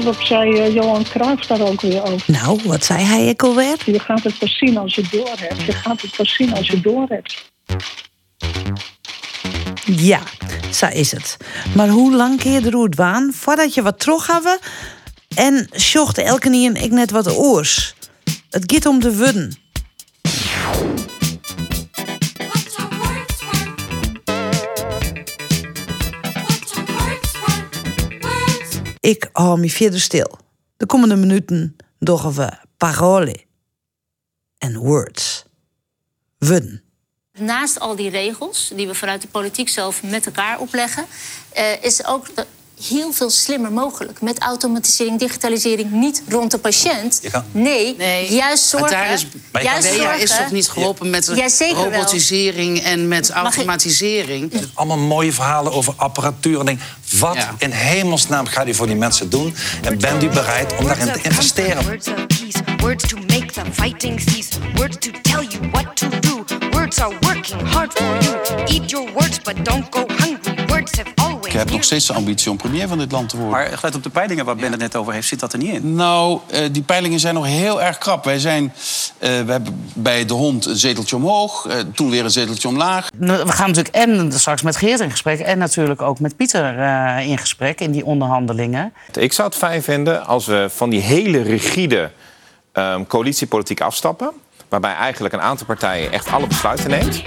Wat zei eh, Johan Cruijff daar ook weer over? Nou, wat zei hij ik alweer? Je gaat het pas zien als je door hebt. Je gaat het pas zien als je door hebt. Ja, zo is het. Maar hoe lang keer je de route waan voordat je wat terug hebben en zocht elke keer ik net wat oors? Het gaat om de wudden. Ik hou me verder stil. De komende minuten doggen we parole en words. Wudden. Naast al die regels die we vanuit de politiek zelf met elkaar opleggen, eh, is ook de- heel veel slimmer mogelijk. Met automatisering, digitalisering, niet rond de patiënt. Kan- Nee, Nee, juist maar zorgen. daar is, Maar je kan- juist Bea is zorgen- toch niet geholpen met Ja, zeker wel. robotisering en met ik- automatisering? Allemaal mooie verhalen over apparatuur. En denk, wat Ja. in hemelsnaam gaat u voor die mensen doen? En bent u bereid om daarin te investeren? Words of peace, words to make the fighting cease, words to tell you what to do. Words are working hard for you. Eat your words, but don't go hungry. Ik heb nog steeds de ambitie om premier van dit land te worden. Maar gelet op de peilingen waar Ben het net over heeft, zit dat er niet in. Nou, eh, die peilingen zijn nog heel erg krap. Wij zijn, eh, we hebben bij de hond een zeteltje omhoog, eh, toen weer een zeteltje omlaag. Nou, We gaan natuurlijk en straks met Geert in gesprek... en natuurlijk ook met Pieter eh, in gesprek in die onderhandelingen. Ik zou het fijn vinden als we van die hele rigide ehm, coalitiepolitiek afstappen. Waarbij eigenlijk een aantal partijen echt alle besluiten neemt.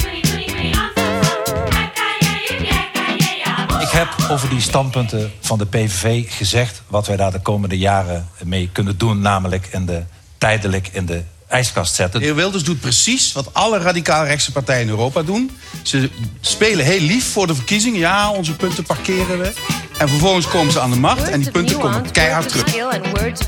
Heb over die standpunten van de PVV gezegd wat wij daar de komende jaren mee kunnen doen, namelijk in de, tijdelijk in de ijskast zetten. De heer Wilders doet precies wat alle radicaal-rechtse partijen in Europa doen. Ze spelen heel lief voor de verkiezingen. Ja, onze punten parkeren we. En vervolgens komen ze aan de macht en die punten komen keihard terug. Words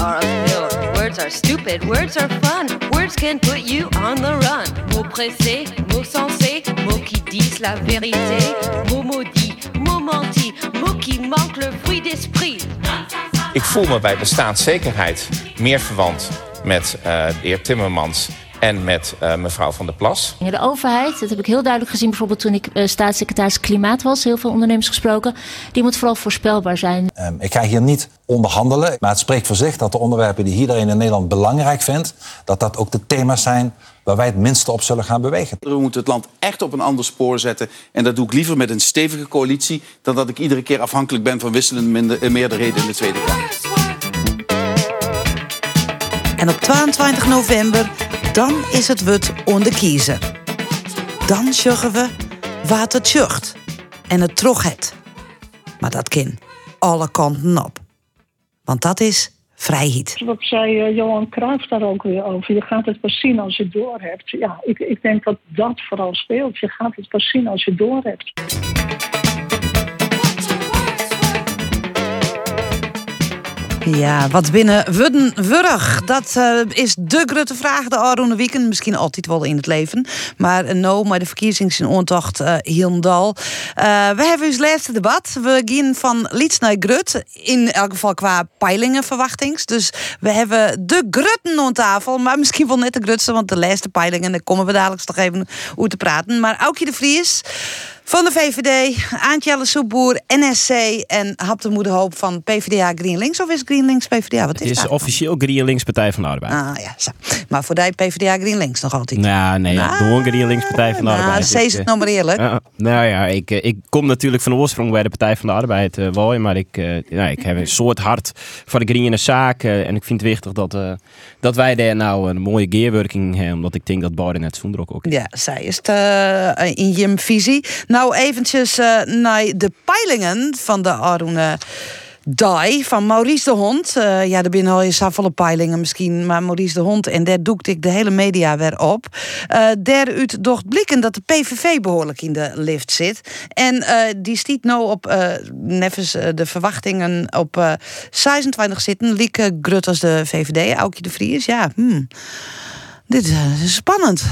are uphill. Words are stupid, words are fun. Words can put you on the run. Mots pressés, mots sensés, mots qui disent la vérité. Mots maudits, mots qui manquent le fruit d'esprit. Ik voel me bij bestaanszekerheid meer verwant met eh, de heer Timmermans en met eh, mevrouw van der Plas. Ja, De overheid, dat heb ik heel duidelijk gezien, bijvoorbeeld toen ik eh, staatssecretaris Klimaat was, heel veel ondernemers gesproken, die moet vooral voorspelbaar zijn. Ehm, Ik ga hier niet onderhandelen, maar het spreekt voor zich dat de onderwerpen die iedereen in Nederland belangrijk vindt, dat dat ook de thema's zijn waar wij het minste op zullen gaan bewegen. We moeten het land echt op een ander spoor zetten. En dat doe ik liever met een stevige coalitie... dan dat ik iedere keer afhankelijk ben van wisselende minder- meerderheden in de Tweede Kamer. En op 22 november, dan is het wut onder kiezer. Dan zeggen we wat het zucht en het trog het. Maar dat kan alle kanten op. Want dat is vrijheid. Wat zei eh, Johan Cruijff daar ook weer over? Je gaat het pas zien als je door hebt. Ja, ik, ik denk dat dat vooral speelt. Je gaat het pas zien als je het Ja, wat binnen Wudden Wurg? Dat eh, is de grote vraag de Aroene Weekend. Misschien altijd wel in het leven. Maar uh, no, maar de verkiezings in ontocht uh, we hebben ons laatste debat. We gaan van Liets naar Grut. In elk geval qua peilingenverwachtings. Dus we hebben de Grutten aan tafel. Maar misschien wel net de Grutste, want de laatste peilingen... daar komen we dadelijk nog even over te praten. Maar Aukje de Vries van de VVD, Aantje Soepboer, NSC en Hap de Moederhoop van PvdA GreenLinks. Of is GreenLinks PvdA? Wat is, Het is dat? officieel GreenLinks Partij van de Arbeid. Ah ja, zo. maar voor die PvdA GreenLinks nog altijd. Nou, nee, Nou, gewoon GreenLinks Partij van de nou, Arbeid. zeg Ik, het eh, nou maar eerlijk. ja, nou ja, ik, eh, ik kom natuurlijk van oorsprong bij de Partij van de Arbeid, eh wel, maar ik, eh, ja, ik heb een soort hart voor de groene zaak. eh, en ik vind het wichtig dat, eh, dat wij daar nou een mooie gearworking hebben, omdat ik denk dat Biden net zo'n druk ook Ja, zij is het eh, in je visie. Nou, eventjes eh, naar de peilingen van de Arune Dai van Maurice de Hond. Eh, ja, er binnen al je zoveel peilingen misschien, maar Maurice de Hond. En daar doekte ik de hele media weer op. Eh daaruit docht blikken dat de PVV behoorlijk in de lift zit. En eh, die stiet nou op, eh eh, de verwachtingen, op eh 26 zitten. Lieke Grut als de VVD, Aukje de Vries. Ja, hmm. dit eh, is spannend.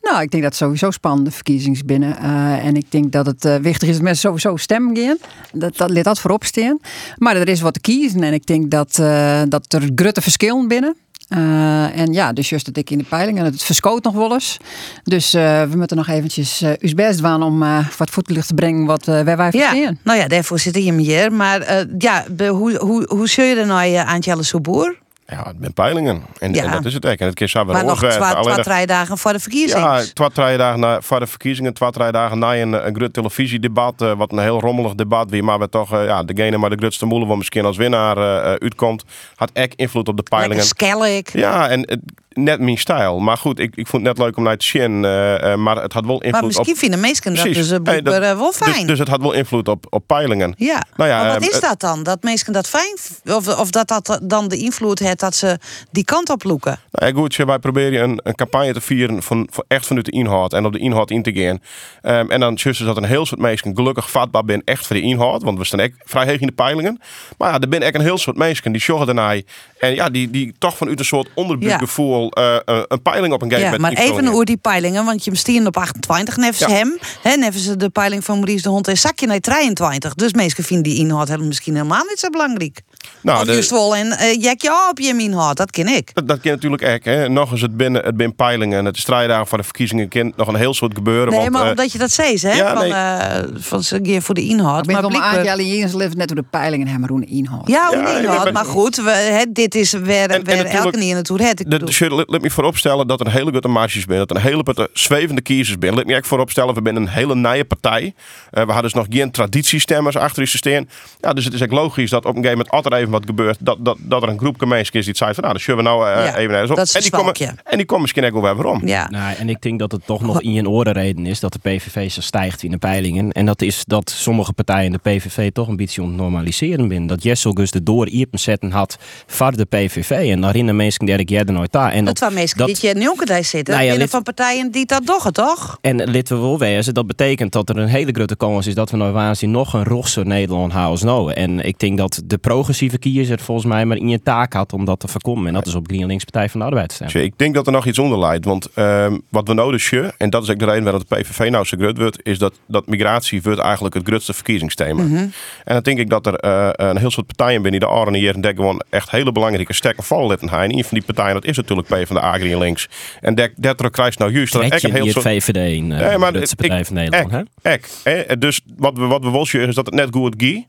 Nou, ik denk dat het sowieso spannende verkiezingen binnen. Uh, en ik denk dat het uh, wichtig is dat mensen sowieso stemmen gaan. Dat, dat let dat voorop staan. Maar er is wat te kiezen. En ik denk dat, uh, dat er grote verschillen binnen. Eh, en ja, dus juist dat ik in de peiling en het verskoot nog wel eens. Dus eh, we moeten nog eventjes uh, ons best doen om wat voetlicht te brengen wat wij wij verstaan. Ja, nou ja, daarvoor zit je hier. Maar ja, hoe, hoe, hoe zul je er nou uh, Antjelle Soeboer? Ja, het zijn peilingen. En, Ja. en dat is het echt. En het keer samen Maar nog twee, twee drie dagen voor de verkiezingen. Ja, twee, drie dagen na, voor de verkiezingen, twee, drie dagen na een, een groot televisiedebat, eh, wat een heel rommelig debat, wie maar we toch, eh, ja, degene maar de grootste moelen, wat misschien als winnaar eh, uitkomt, had echt invloed op de peilingen. Lekker skellig. Ja, en het- net mijn stijl. Maar goed, ik, ik vond het net leuk om naar te zien, eh, eh, maar het had wel invloed Maar misschien op... vinden mensen dat dus Hey, dat- wel dus- fijn. Dus, het had wel invloed op, op peilingen. Ja, Nou ja, maar wat eh, is eh, dat dan? Dat mensen dat fijn of, of dat dat dan de invloed heeft dat ze die kant op loeken? Nou, ja, goed, wij proberen een, een campagne te vieren van, van echt vanuit de inhoud en op de inhoud in te gaan. Ehm, en dan zussen dat een heel soort mensen gelukkig vatbaar zijn echt voor de inhoud, want we staan echt vrij hoog in de peilingen. Maar ja, er zijn echt een heel soort mensen die sjoggen daarna en ja, die, die toch vanuit een soort onderbuikgevoel eh, eh, een peiling op een gegeven Ja, moment maar even over die peilingen, want je stien op 28, neven ze Ja. hem, hè, neven ze de peiling van Maurice de Hond en zakje naar 23. Dus mensen vinden die inhoud helemaal misschien helemaal niet zo belangrijk. Nou, of de- juist wel en uh, jek je op je inhoud, dat ken ik. Dat, dat kan natuurlijk echt. Hè. Nog eens het binnen, het binnen peilingen. Het is drie dagen voor de verkiezingen. kan nog een heel soort gebeuren. Nee, want, maar eh, omdat je dat zei, hè? ja, van, nee. eh, van ze gaan voor de inhoud. Ik ben maar maar blijkbaar- hier leven net door de peilingen hebben hoe een inhoud. Ja, Ja, inhoud. ben- Maar goed, we, hè, dit is waar, waar natuurlijk- elke niet naartoe het. Ik De, de, let, let me vooropstellen dat er een hele grote marges zijn. Dat er een hele grote zwevende kiezers zijn. Let me echt vooropstellen, we zijn een hele nieuwe partij. Eh, we hadden dus nog geen traditiestemmers achter ons staan. Ja, dus het is echt logisch dat op een gegeven moment altijd even wat gebeurt. Dat, dat, dat er een groep mensen is die zei van nou, dan zullen we nou eh, Ja, even ergens op. dat is en, die komen, en die komen misschien ook wel weer waarom. Ja. Nou, en ik denk dat het toch nog in je oren reden is dat de PVV zo stijgt in de peilingen. En dat is dat sommige partijen in de PVV toch een beetje ontnormaliseren zijn. Dat Jessel dus de door iepen zetten had voor de PVV. En daarin de mensen die ik jij nooit daar. En Dat waren mensen dat- die hier in Jonkerday zitten. Nou ja, lid- van partijen die dat doggen, toch? En lid we wel wezen, dat betekent dat er een hele grote kans is dat we nou waanzin nog een rosser Nederland houden. Nou. En ik denk dat de progressieve kiezer volgens mij maar in je taak had om dat te voorkomen. En dat is op GroenLinks Partij van de Arbeid te stemmen. Dus ik denk dat er nog iets onder leidt. Want ehm, wat we nodig hebben, en dat is ook de reden waarom de PVV nou zo groot wordt, is dat, dat migratie wordt eigenlijk het grootste verkiezingsthema. Mhm. En dan denk ik dat er eh, een heel soort partijen binnen die de Aren hier en daar gewoon echt hele belangrijke sterke valletten hebben. En een van die partijen dat is natuurlijk van de Agri en links. En dat, dat krijgt nou juist dat Trek echt je heel soort VVD in, eh, Nee, maar ik- Nederland. hè? Ek? Dus wat we, wat we wel zien is dat het net goed gaat.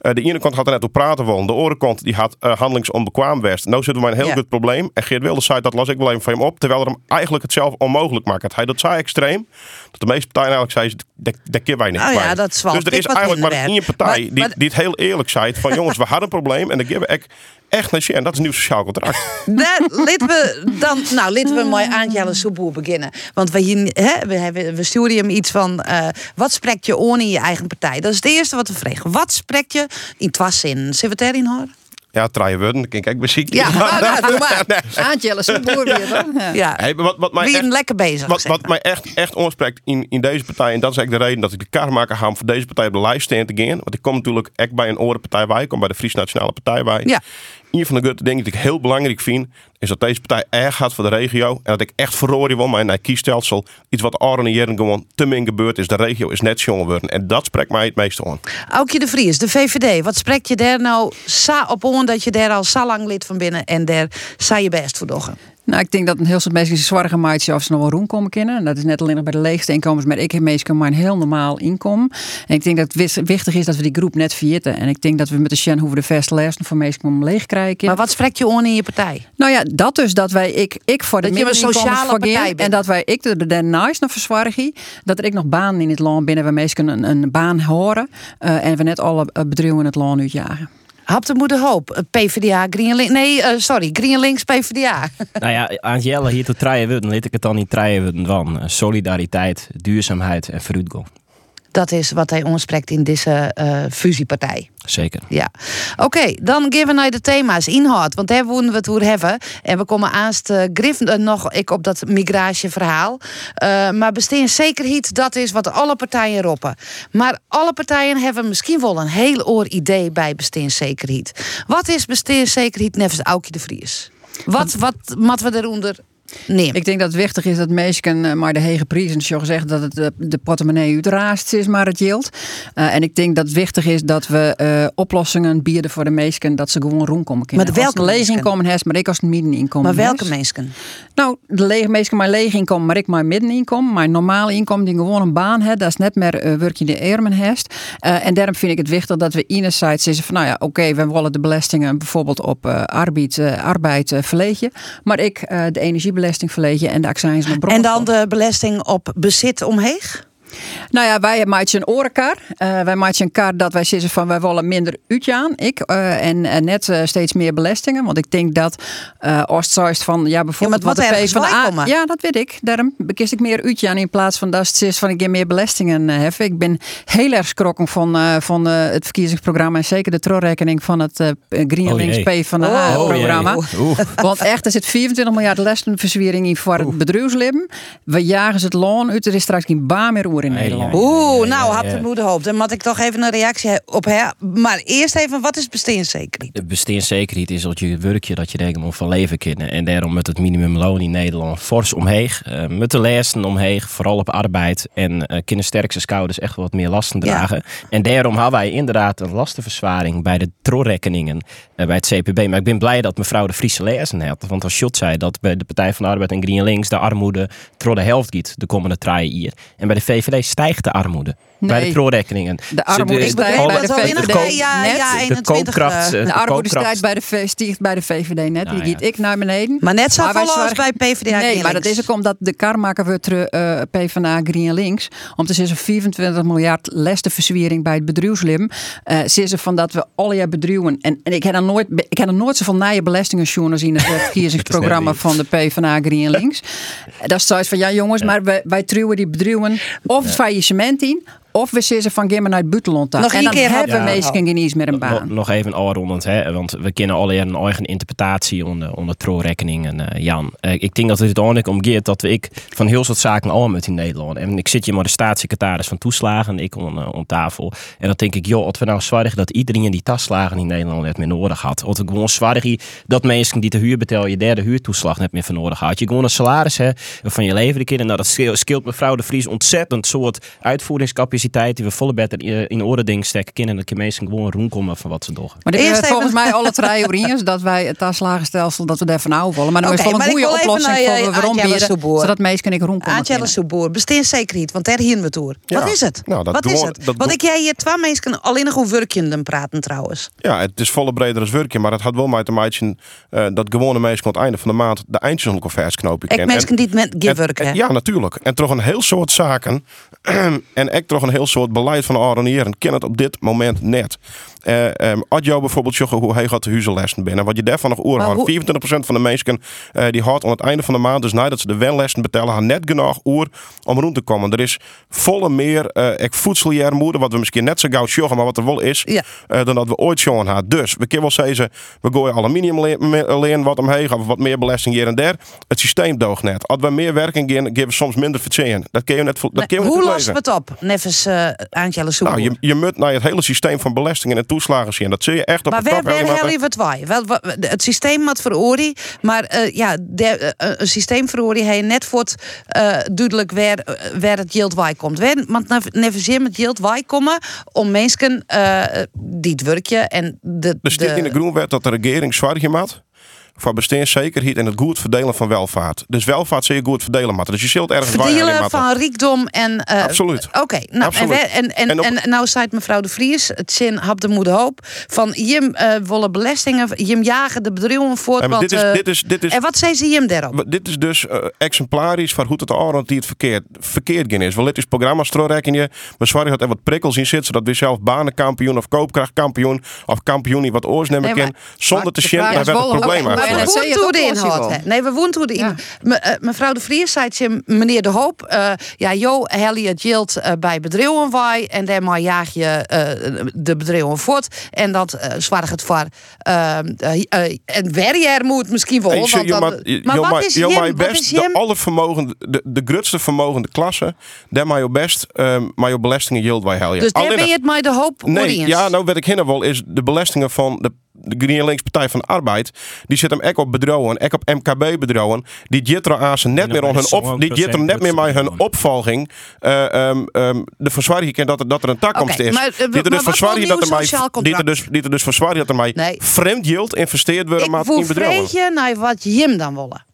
Eh, de ene kant had er net op praten willen. De andere kant die had eh, handelingsonbekwaam best. Nou zitten we met een heel Ja. goed probleem. En Geert Wilders zei, dat las ik wel even van hem op. Terwijl er hem eigenlijk het zelf onmogelijk maakt. Hij dat zei extreem. Dat de meeste partijen eigenlijk zeiden, dat, dat kunnen wij niet. Nou ja, dat is dus er is eigenlijk maar één partij Maar- die, maar- die het heel eerlijk zei. Van jongens, we hadden een probleem. En dat geven we echt, echt naar En dat is een nieuw sociaal contract. Daar laten we dan, nou, laten we mooi Aantjelle Soeboer beginnen. Want we, hier, hè, we, hebben, we sturen hem iets van. eh, wat spreekt je on in je eigen partij? Dat is het eerste wat we vragen. Wat spreekt je in twassinnen? Zullen we het erin horen? Ja, we. Dan kijk ik muziek. Ja, nou, nou, doe maar. Aantjelle, zo boer weer dan. Ja. Ja. Hey, maar wat, wat mij Wie echt- een lekker bezig. Wat, zeg wat mij echt, echt ontspreekt in, in deze partij, en dat is eigenlijk de reden dat ik de kar maken ga om voor deze partij op de lijst te gaan. Want ik kom natuurlijk echt bij een orenpartij bij, ik kom bij de Fries Nationale Partij bij. Ja. Een van de grote dingen die ik heel belangrijk vind, is dat deze partij erg gaat voor de regio. En dat ik echt verroren wil, maar in mijn kiesstelsel, iets wat Arne jaren gewoon te min gebeurd is. De regio is net jonger worden. En dat spreekt mij het meeste aan. Aukje de Vries, de VVD. Wat spreekt je daar nou sa op on dat je daar al zo lang lid van binnen en daar sa je best voor doggen? Nou, ik denk dat een heel soort mensen zorgen maken of ze nog wel roem komen kennen. En dat is net alleen nog bij de leegste inkomens, maar ik heb meestal maar een heel normaal inkomen. En ik denk dat het wichtig is dat we die groep net vierten. En ik denk dat we met de Shen hoeven de verste les voor meestal om leeg krijgen. Maar wat spreekt je on in je partij? Nou ja, dat dus dat wij, ik, ik voor de Dat je een sociale partij bent. En dat wij, ik de, de nice nog verzorgen. Dat er ik nog banen in het land binnen waar mensen een, een baan horen. eh, en we net alle eh, bedrijven in het land uitjagen. Hap de moeder hoop. Eh, PvdA, GreenLinks. Nee, eh, sorry, GreenLinks, PvdA. Nou ja, Angela hier te treien worden, laat ik het dan niet treien van eh, solidariteit, duurzaamheid en vooruitgang. Dat is wat hij onspreekt in deze eh, fusiepartij. Zeker. Ja. Oké, dan geven we naar de thema's. Inhoud, want daar willen we het over hebben. En we komen aanst uh, grif eh, nog ik op dat migratieverhaal. Uh, maar bestaanszekerheid, dat is wat alle partijen roepen. Maar alle partijen hebben misschien wel een heel oor idee bij bestaanszekerheid. Wat is bestaanszekerheid nevens Aukje de Vries? Wat, wat moeten we eronder Nee. Ik denk dat het wichtig is dat mensen eh, maar de hege prijzen, zo gezegd, dat het de, de portemonnee uitraast is, maar het yield. Uh, en ik denk dat het wichtig is dat we uh, oplossingen bieden voor de mensen dat ze gewoon rondkomen kunnen. Maar welke als een leeg inkomen heeft, maar ik als een middeninkomen Maar welke mensen? Nou, de mensen maar leeg inkomen, maar ik maar middeninkomen. Maar normaal inkomen die gewoon een baan hebben, dat is net meer uh, werk je de ermen heeft. en daarom vind ik het wichtig dat we enerzijds zeggen van, nou ja, oké, okay, we willen de belastingen bijvoorbeeld op arbeid, arbeid verlegen. Maar ik de energiebelasting en de accijns naar En dan de belasting op bezit omheen? Nou ja, wij maken een orenkar. Uh, wij maken een kar dat wij zeggen van wij willen minder uitjaan. Ik uh, en, en net uh, steeds meer belastingen. Want ik denk dat uh, het van ja bijvoorbeeld ja, wat, wat de PvdA. Ja, dat weet ik. Daarom bekist ik meer uitjaan in plaats van dat het is van ik ga meer belastingen heffen. Ik ben heel erg schrokken van, van het verkiezingsprogramma en zeker de trorekening van het GreenLinks oh, P van de oh, programma. Oh, Want echt, er zit 24 miljard lestenverzwiering in voor het bedrijfsleven. We jagen ze het loon uit. Er is straks geen baan meer oer in Nederland. Oeh, nou, had de moeder hoop. Dan moet ik toch even een reactie op her. Maar eerst even, wat is bestaanszekerheid? De bestaanszekerheid is dat je werkje dat je denkt van leven kunnen. En daarom met het minimumloon in Nederland fors omheeg. Uh, met de lessen omheeg, vooral op arbeid. En uh, kunnen sterkste schouders echt wat meer lasten dragen. Ja. En daarom hadden wij inderdaad een lastenverzwaring bij de trorekeningen uh, bij het CPB. Maar ik ben blij dat mevrouw de Friese lezen had. Want als Schot zei dat bij de Partij van de Arbeid en GreenLinks de armoede tro de helft giet de komende drie jaar. En bij de VVD stijgt de armoede. Nee. Bij de troorrekeningen. De bij de al VVD ja, net. de 21. koopkracht. eh, eh, De armoede koopkracht- stijgt bij de, bij de VVD net. Nou Die giet ik naar beneden. Maar net zo vallen als bij PvdA Nee, maar dat is ook omdat de kar maken we terug eh PvdA Green Links. Om te zeggen 24 miljard lestenverzwiering bij het bedrijfsleven. Eh zeggen van dat we alle jaar bedrijven. En, en ik heb dan nooit, ik heb nooit zoveel naaie belastingen zien in het verkiezingsprogramma van de PvdA Green Links. Dat is zoiets van ja jongens, maar wij, wij truwen die bedrijven of het faillissement in. Of we zeggen van ga maar naar het buitenland. Nog en één dan keer hebben hebben- mensen geen eens meer een baan. nog even afrondend, hè, want we kennen alle een eigen interpretatie onder, onder. En eh, Jan, eh, ik denk dat het uiteindelijk om gaat dat we ik van heel soort zaken al met in Nederland. En ik zit hier maar de staatssecretaris van toeslagen, ik om, eh, om tafel. En dan denk ik, joh, als we nou zorgen dat iedereen die tasslagen in Nederland net meer nodig had. Of we gewoon zorgen dat mensen die de huur betalen, je derde huurtoeslag net meer van nodig had. Je gewoon een salaris hè, van je leven de kinderen. Nou, dat scheelt- scheelt mevrouw de Vries ontzettend soort uitvoeringscapaciteit die we volle beter in, in orde dingen steken kunnen. Dat je mensen gewoon rondkomen van wat ze doen. Maar dit Eerst is volgens mij alle theorieën dat wij het taslagenstelsel dat we daarvan houden willen. Maar dan is wel een ik goede oplossing naar, voor eh, we waarom Soeboer. zodat mensen kunnen rondkomen. Angela kunnen. Soeboer, bestaanszekerheid, want daar hier we toe. Ja. Wat is het? Nou, dat Wat is het? dat Want ik jij hier twee mensen alleen nog hoe werkje dan praten trouwens. Ja, het is volle breder als werkje, maar het had wel mij te maken eh, dat gewone mensen aan het einde van de maand de eindjes nog versknopen Ik mensen die het met give werken. en- Ja, natuurlijk. En toch een heel soort zaken en ik toch een heel soort beleid van Aronieren ken het op dit moment net. Eh um, als jou bijvoorbeeld hoe hij gaat de huizenlessen binnen, wat je daarvan nog oor had. hoe- 24% van de mensen eh, die houdt aan het einde van de maand, dus nadat ze de wellessen betalen, gaan net genoeg oer om rond te komen. Er is volle meer ik voedseljaarmoede, wat we misschien net zo gauw zeggen, maar wat er wel is, Ja. dan dat we ooit zo'n hadden. Dus we kunnen wel zeggen, we gooien aluminium le- me- leen wat omheen, of wat meer belasting hier en daar. Het systeem doogt net. Als we meer werking gaan, geven we soms minder verzeer. Dat kun je net, dat hoe lossen we het op? Nevens uh, Soeboer. Nou, je, je moet naar het hele systeem van belastingen en toeslagen zien. Dat zie je echt op maar de waar top. ben helemaal. heel wat wij? Wel, Het systeem wat verorie, maar eh, ja, de, eh, een systeem verorie hij net voor het eh, duidelijk waar, waar het yield wij komt. Waar, want never met yield wij komen om mensen die het werkje en de, Er staat in de groenwet dat de regering zwaar maakt voor bestaanszekerheid en het goed verdelen van welvaart. Dus welvaart zie je goed verdelen, maar dus je zult ergens waar verdelen van rijkdom en eh, Absoluut. Oké, nou Absoluut. en, we- en, en, En op- en nou zei mevrouw de Vries, het zin hap de moeder hoop van Jim eh willen belastingen, Jim jagen de bedrijven voort. Want, dit is- eh, dit is- dit is- en wat zei ze Jim daarop? Dit is dus eh, exemplarisch van hoe het Arend die het verkeerd, verkeerd gaan is. Want dit is programma's je. We zorgen dat er wat prikkels in zitten, zodat we zelf banenkampioen of koopkrachtkampioen of kampioen die wat oors nemen Nee, maar- kan, zonder te zien is welk wel het probleem we het hoe de inhoud. Nee, we woonden hoe de Ja. in. Me- eh, mevrouw de Vries zei ze, meneer De Hoop, eh, ja, jo, Helly het yield eh, bij bedrijven wij en daarmee jaag je eh, de bedrijven voort en dat zwaar het voor eh, eh, eh, en werjer moet misschien wel. Hey, want je- je dat- je- maar je wat is je maakt Wat best is de alle vermogen, de, de grootste vermogende klasse, daar maar je best, eh, maar je belastingen yield wij helden. Dus daar ben je het maar De Hoop Nee, audience. ja, nou wat ik hinnen wil is de belastingen van de de GroenLinks Partij van de Arbeid, die zit hem ek op bedrouwen, ek op MKB bedrouwen. Die jitra aan ze net meer om hun op, die jitra net meer met hun opvolging. eh, ehm, ehm, de verzwaring dat er, dat er een takkomst Oké, is. maar, eh, die maar er dus wat voor verzwaring dat er mij, sociaal die er contract? dus, die er dus verzwaring dat er mij Nee. vreemd geld investeerd worden Ik maar voel in bedrouwen. vreetje naar wat Jim dan willen.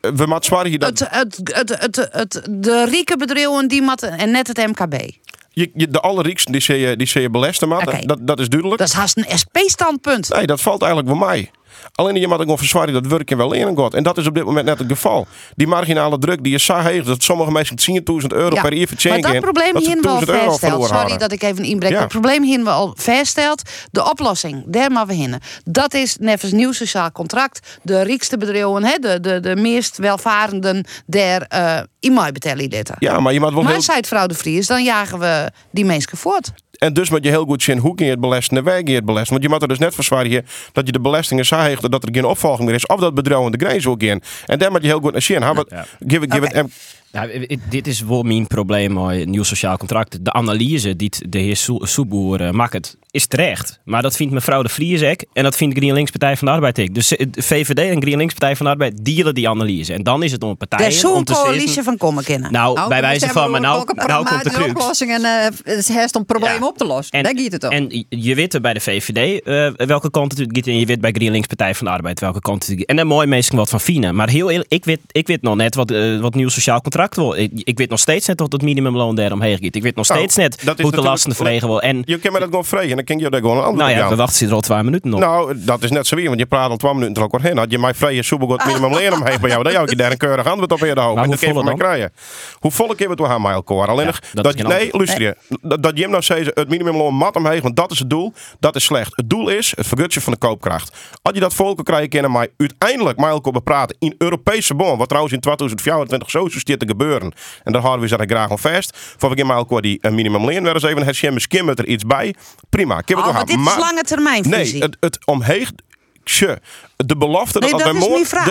We moeten zwaar dat Het, het, het, het, het, de rieke bedrijven die mat en net het MKB. Je, je, de allerrieksten die zie je, die zie je belesten, maar dat, dat is duidelijk. Dat is haast een SP-standpunt. Nee, dat valt eigenlijk bij mij. Alleen je moet ook gewoon verzwaren dat werk je wel leren gaat. En dat is op dit moment net het geval. Die marginale druk die je zo heeg dat sommige mensen 10.000 euro Ja, per jaar maar verdienen. dat probleem dat ze hier we al 1000 euro vaststeld. verloren Sorry dat ik even inbrek. Ja. Het probleem hier we al vaststeld. De oplossing, daar maar we hinnen. Dat is nevens nieuw sociaal contract. De rijkste bedrijven, hè, de, de, de meest welvarenden der uh, in mij betalen dit. Ja, maar je moet wel Maar heel... zei het vrouw de Vries, dan jagen we die mensen voort. En dus moet je heel goed zien hoe kun je het belesten en waar kun je het belesten. Want je moet er dus net verzwaren dat je de belastingen zo heegt dat er geen opvolging meer is. Of dat bedrijf de grens ook in. En daar moet je heel goed naar zien. Give it, give it, Nou, i- dit is wel mijn probleem met het nieuw sociaal contract. De analyse die de heer Soe- Soeboer eh, maakt, is terecht. Maar dat vindt mevrouw de Vries ook. En dat vindt GroenLinks Partij van de Arbeid ook. Dus eh, de VVD en GroenLinks Partij van de Arbeid dealen die analyse. En dan is het om partijen is om zo'n te coalitie van komen kennen. Nou, bij wijze van, maar nou, nou komt de crux. oplossing en eh, het is herst om problemen op te lossen. En, Daar gaat het om. en je weet er bij de VVD welke kant het gaat. En je weet bij GroenLinks Partij van de Arbeid welke kant het gaat. En daar mooi meestal wat van Fine. Maar heel eerlijk, ik weet, ik weet nog net wat, wat nieuw sociaal contract wil. Ik, ik weet nog steeds net wat het minimumloon daaromheen gaat. Ik weet nog Nou, steeds net dat hoe de lasten verregen wil. En Je kan me dat gewoon vragen en dan kan je daar gewoon een antwoord nou ja, we wachten er al twee minuten op. Nou, dat is net zo weer, want je praat al 12 minuten er ook heen. Had je mij vrije soepelgot minimum leren omheen bij jou, dan zou je daar een keurig antwoord op in de hoofd. En hoe dat kun je van mij volle krijgen. Hoe volle keer het we gaan, mij. Alleen nog dat dat, nee, luister je. Dat, dat Jim nou zei, het minimumloon mat omheen, want dat is het doel. Dat is slecht. Het doel is het vergutsen van de koopkracht. Als je dat volk krijgen kunnen, maar uiteindelijk mij elkaar bepraten in Europese bon, wat trouwens in 2024 zo zit gebeuren. En daar houden we zich graag aan vast. Voor we gaan mij elkaar die uh, minimumloon weer eens even het misschien met er iets bij. Prima. Ik heb het Oh, nog maar dit is lange termijn Nee, het, het omheeg. De belofte Nee, dat, dat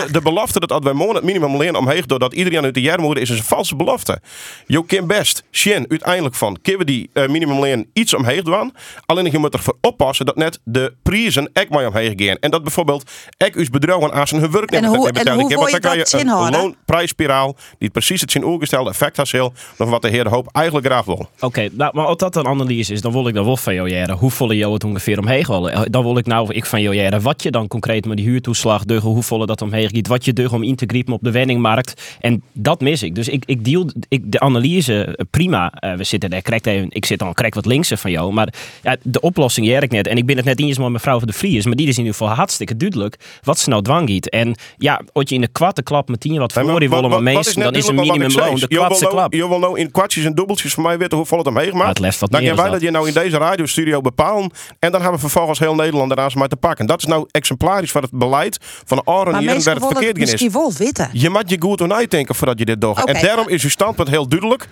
de, de belofte dat als wij morgen het minimum leren omheeg doordat iedereen uit de jarmoeder is, is een valse belofte. Je kan best, Sjen, uiteindelijk van, kunnen we die uh, minimum leren iets omheeg doen. Alleen je moet ervoor oppassen dat net de prijzen ook maar omheeg gaan. En dat bijvoorbeeld ook uw bedrijven aan zijn hun werk En hoe- en hoe Want dan kan dat je een loonprijsspiraal die precies het zijn oorgestelde effect had, dan wat de heer de Hoop eigenlijk graag wil. Oké, nou, maar als dat een analyse is, dan wil ik dan wel van jou jaren. Hoe volle jou het ongeveer omheen willen? Dan wil ik nou ik van jou jaren wat je dan concreet met die huurtoeslag duggen, hoe volle dat omheen gaat, wat je duggen om in te griepen op de wenningmarkt. En dat mis ik. Dus ik, ik deal ik, de analyse eh, prima. Eh, we zitten daar correct even, ik zit dan correct wat linkser van jou, maar ja, de oplossing jij ik net. En ik ben het net eens met mevrouw van de Vries, maar die is in ieder geval hartstikke duidelijk wat ze nou dwang giet. En ja, als je in de kwatte klap met tien wat voor die wat- willen wat- maar wat meesten, dan is een wat minimumloon de kwartste nou- klap. Je wil nou in kwartjes en dubbeltjes van mij weten hoe vol het omheen maakt. wat dan gaan wij dat je nou in deze radiostudio bepalen. En dan hebben we vervolgens heel Nederland eraan maar te pakken. Dat is nou exemplarisch van het beleid van Oren hier en waar het verkeerd is. misschien wel weten. Je moet je goed denken voordat je dit doet. En daarom is uw standpunt heel duidelijk.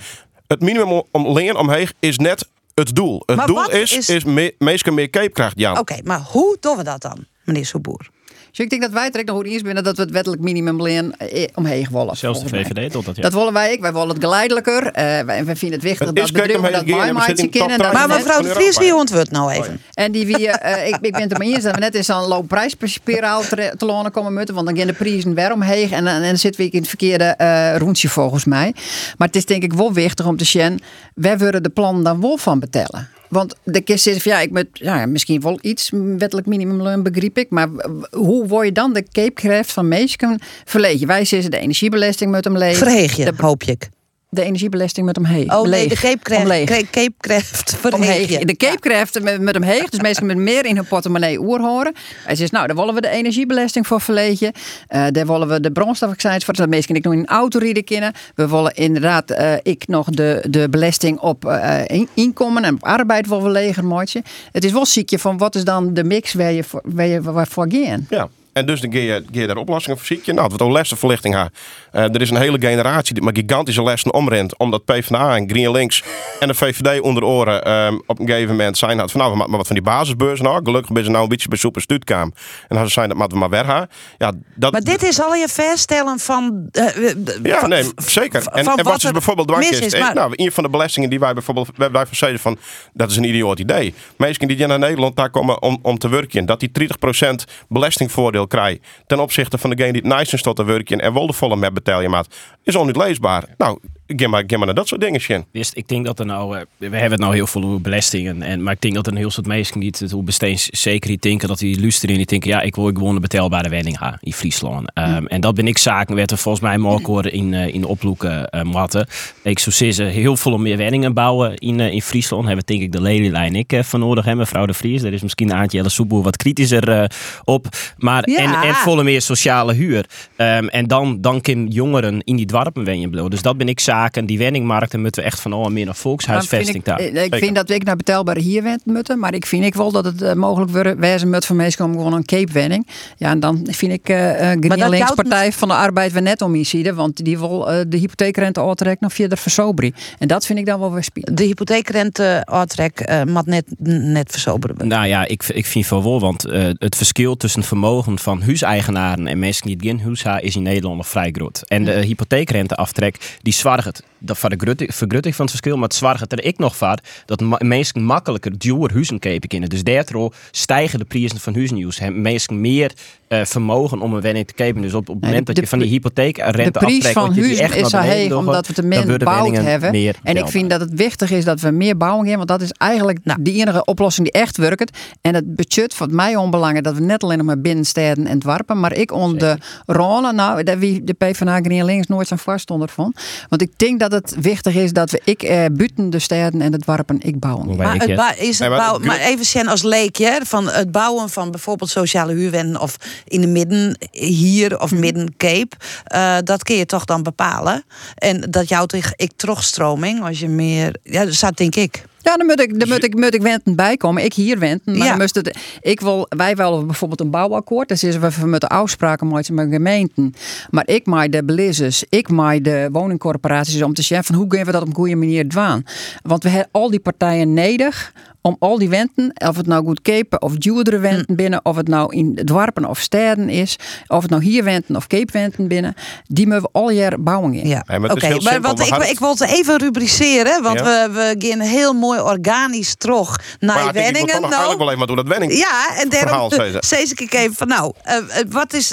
Het minimum om leen omheen is net het doel. Het Maar doel is, is- is, me- meestal meer keepkracht, Jan. Oké, maar hoe doen we dat dan, meneer Soeboer? Dus ik denk dat wij direct nog goed eens binnen dat we het wettelijk minimumleen eh, omheen willen. Zelfs de. VVD tot dat ja. Dat willen wij ook. Wij willen het geleidelijker. Eh, wij, wij vinden het wichtig Het dat bedrijven dat en we zitten in kennen. dat Maar mevrouw de Vries, wie ontwoordt nou even? En die wie, eh, ik, ik ben het er mee eens dat we net in zo'n loopprijsspiraal te, te lonen komen moeten. Want dan gaan de prijzen weer omheen. En, en, dan zitten we in het verkeerde eh rondje volgens mij. Maar het is denk ik wel wichtig om te zien. Waar willen de plannen dan wel van betalen? Want de kist is van ja, ik moet ja, misschien wel iets wettelijk minimumloon begrijp ik. Maar hoe word je dan de capekracht van mensen verlegen? Wij zeggen de energiebelasting met hem leeg. Verheeg je, De, hoop ik. De energiebelasting met hem heen. Oh nee, de Cape Omleeg. Craft, Cape Craft verheeg je. De Cape met, met hem heeg. Dus mensen met meer in hun portemonnee oer horen. Hij zegt, nou, daar willen we de energiebelasting voor verlegen. Eh daar willen we de brandstofaccijns voor. Dat mensen ik nog in een auto rijden kunnen. We willen inderdaad, eh, ik nog de, de belasting op eh, in- inkomen en op arbeid willen we leger maatje. Het is wel ziekje van wat is dan de mix waar je voor, waar je waarvoor gaan. Ja. En dus dan ga je, daar oplossingen voor ziek je. Nou, wat ook lessenverlichting ha. Eh, er is een hele generatie die met gigantische lessen omrent. Omdat PvdA en GroenLinks en de VVD onder oren ehm, op een gegeven moment zijn had van nou, we maken maar wat van die basisbeurs nou. Gelukkig ben ze nou een beetje bij soep en. En dan zijn dat maar we maar weg gaan. Ja, dat, Maar dit is al je vaststellen van. eh, eh, ja, van- nee, zeker. En, wat is bijvoorbeeld dwars mis is, maar- nou, een van de belastingen die wij bijvoorbeeld, wij wij van zeggen van, dat is een idioot idee. Mensen die naar Nederland daar komen om, om te werken, dat die 30% belastingvoordeel krijgen ten opzichte van degene die het nice is tot te werken en wel de volle met betalen maat, is al niet leesbaar. Nou, ga maar, ga maar naar dat soort dingen. Wist, ik denk dat er nou, eh, we hebben het nou heel veel over belastingen, en, maar ik denk dat er een heel soort mensen niet het hoe besteeds zeker die denken dat die luisteren en die denken ja ik wil gewoon een betaalbare wenning ha in Friesland. Ehm, En dat ben ik zaken werd er volgens mij morgen horen in, eh, in de oploeken eh matten. Ik zou zeggen heel veel meer wenningen bouwen in, eh, in Friesland. Hebben denk ik de lelielijn ik eh, van nodig hè, mevrouw de Vries. Daar is misschien Aantje Jelle Soeboer wat kritischer eh, op. Maar Ja. en, en volle meer sociale huur. Ehm, en dan, dan kunnen jongeren in die dwarpen wenjen bloeien. Dus dat ben ik zaken. Die wenningmarkten moeten we echt van al meer naar volkshuisvesting daar. ik, eh, ik vind dat ik naar betaalbare hier wend moeten, maar ik vind ik wel dat het eh, mogelijk worden wezen moet voor mensen komen gewoon een cape-wenning. Ja, en dan vind ik eh uh, dat GroenLinks jouwt Partij van de Arbeid weer net om hier want die wil eh, de hypotheekrente uitrekken nog via de versobering. En dat vind ik dan wel weer spelen. De hypotheekrente uitrek eh mat net, net versoberen. Nou ja, ik, ik vind van wel, want eh, het verschil tussen het vermogen van huiseigenaren en mensen die het geen huis hebben, is in Nederland nog vrij groot. En de hypotheekrenteaftrek, die zwargt het. Dat voor de grutting- vergrutting van het verschil, maar het zwargt er ik nog voor dat mensen makkelijker duur huizen kopen kunnen. Dus daardoor stijgen de prijzen van huizennieuws. Hebben mensen meer eh, vermogen om een wenning te kopen. Dus op, op het moment dat de- je van die hypotheekrente De prijs van huizen is zo heeg omdat we te min bouwd hebben. En ik vind dat het wichtig is dat we meer bouwen hebben. Want dat is eigenlijk de enige oplossing die echt werkt. En het budget voor mij onbelangrijk dat we net alleen nog maar binnensteden en dwarpen. Maar ik onder de rollen, nou, daar wie de PvdA GroenLinks nooit zijn vast onder van. Want ik denk dat het wichtig is dat we ik eh, buiten de steden en de dwarpen ik bouwen. Maar, het ba- is het maar bouw- het- maar even Sjen als leekje, hè, van het bouwen van bijvoorbeeld sociale huurwennen of in de midden hier of midden Cape, eh, dat kun je toch dan bepalen. En dat jouw toch ik terugstroming, als je meer, ja, dus dat denk ik. Ja, dan moet ik, dan moet ik, moet ik wenten bijkomen. Ik hier wenten. Maar Ja. dan moest het, ik wil, wij willen bijvoorbeeld een bouwakkoord. Dan zitten we met de afspraken maken met gemeenten. Maar ik maai de belizers, ik maai de woningcorporaties om te zeggen van hoe gaan we dat op een goede manier doen. Want we hebben al die partijen nodig om al die wenten, of het nou goed kepen of duurdere wenten binnen, of het nou in dwarpen of steden is, of het nou hier wenten of keepwenten binnen, die moeten we al jaar bouwen in. Ja, maar oké. Maar wat ik, hadden- ik wil het even rubriceren, want Ja. we, we gaan heel mooi organisch terug naar Maar wenningen. nog nou. wel even wat doen dat wenning. Ja, en daarom steeds ik even van nou, eh, eh, wat is,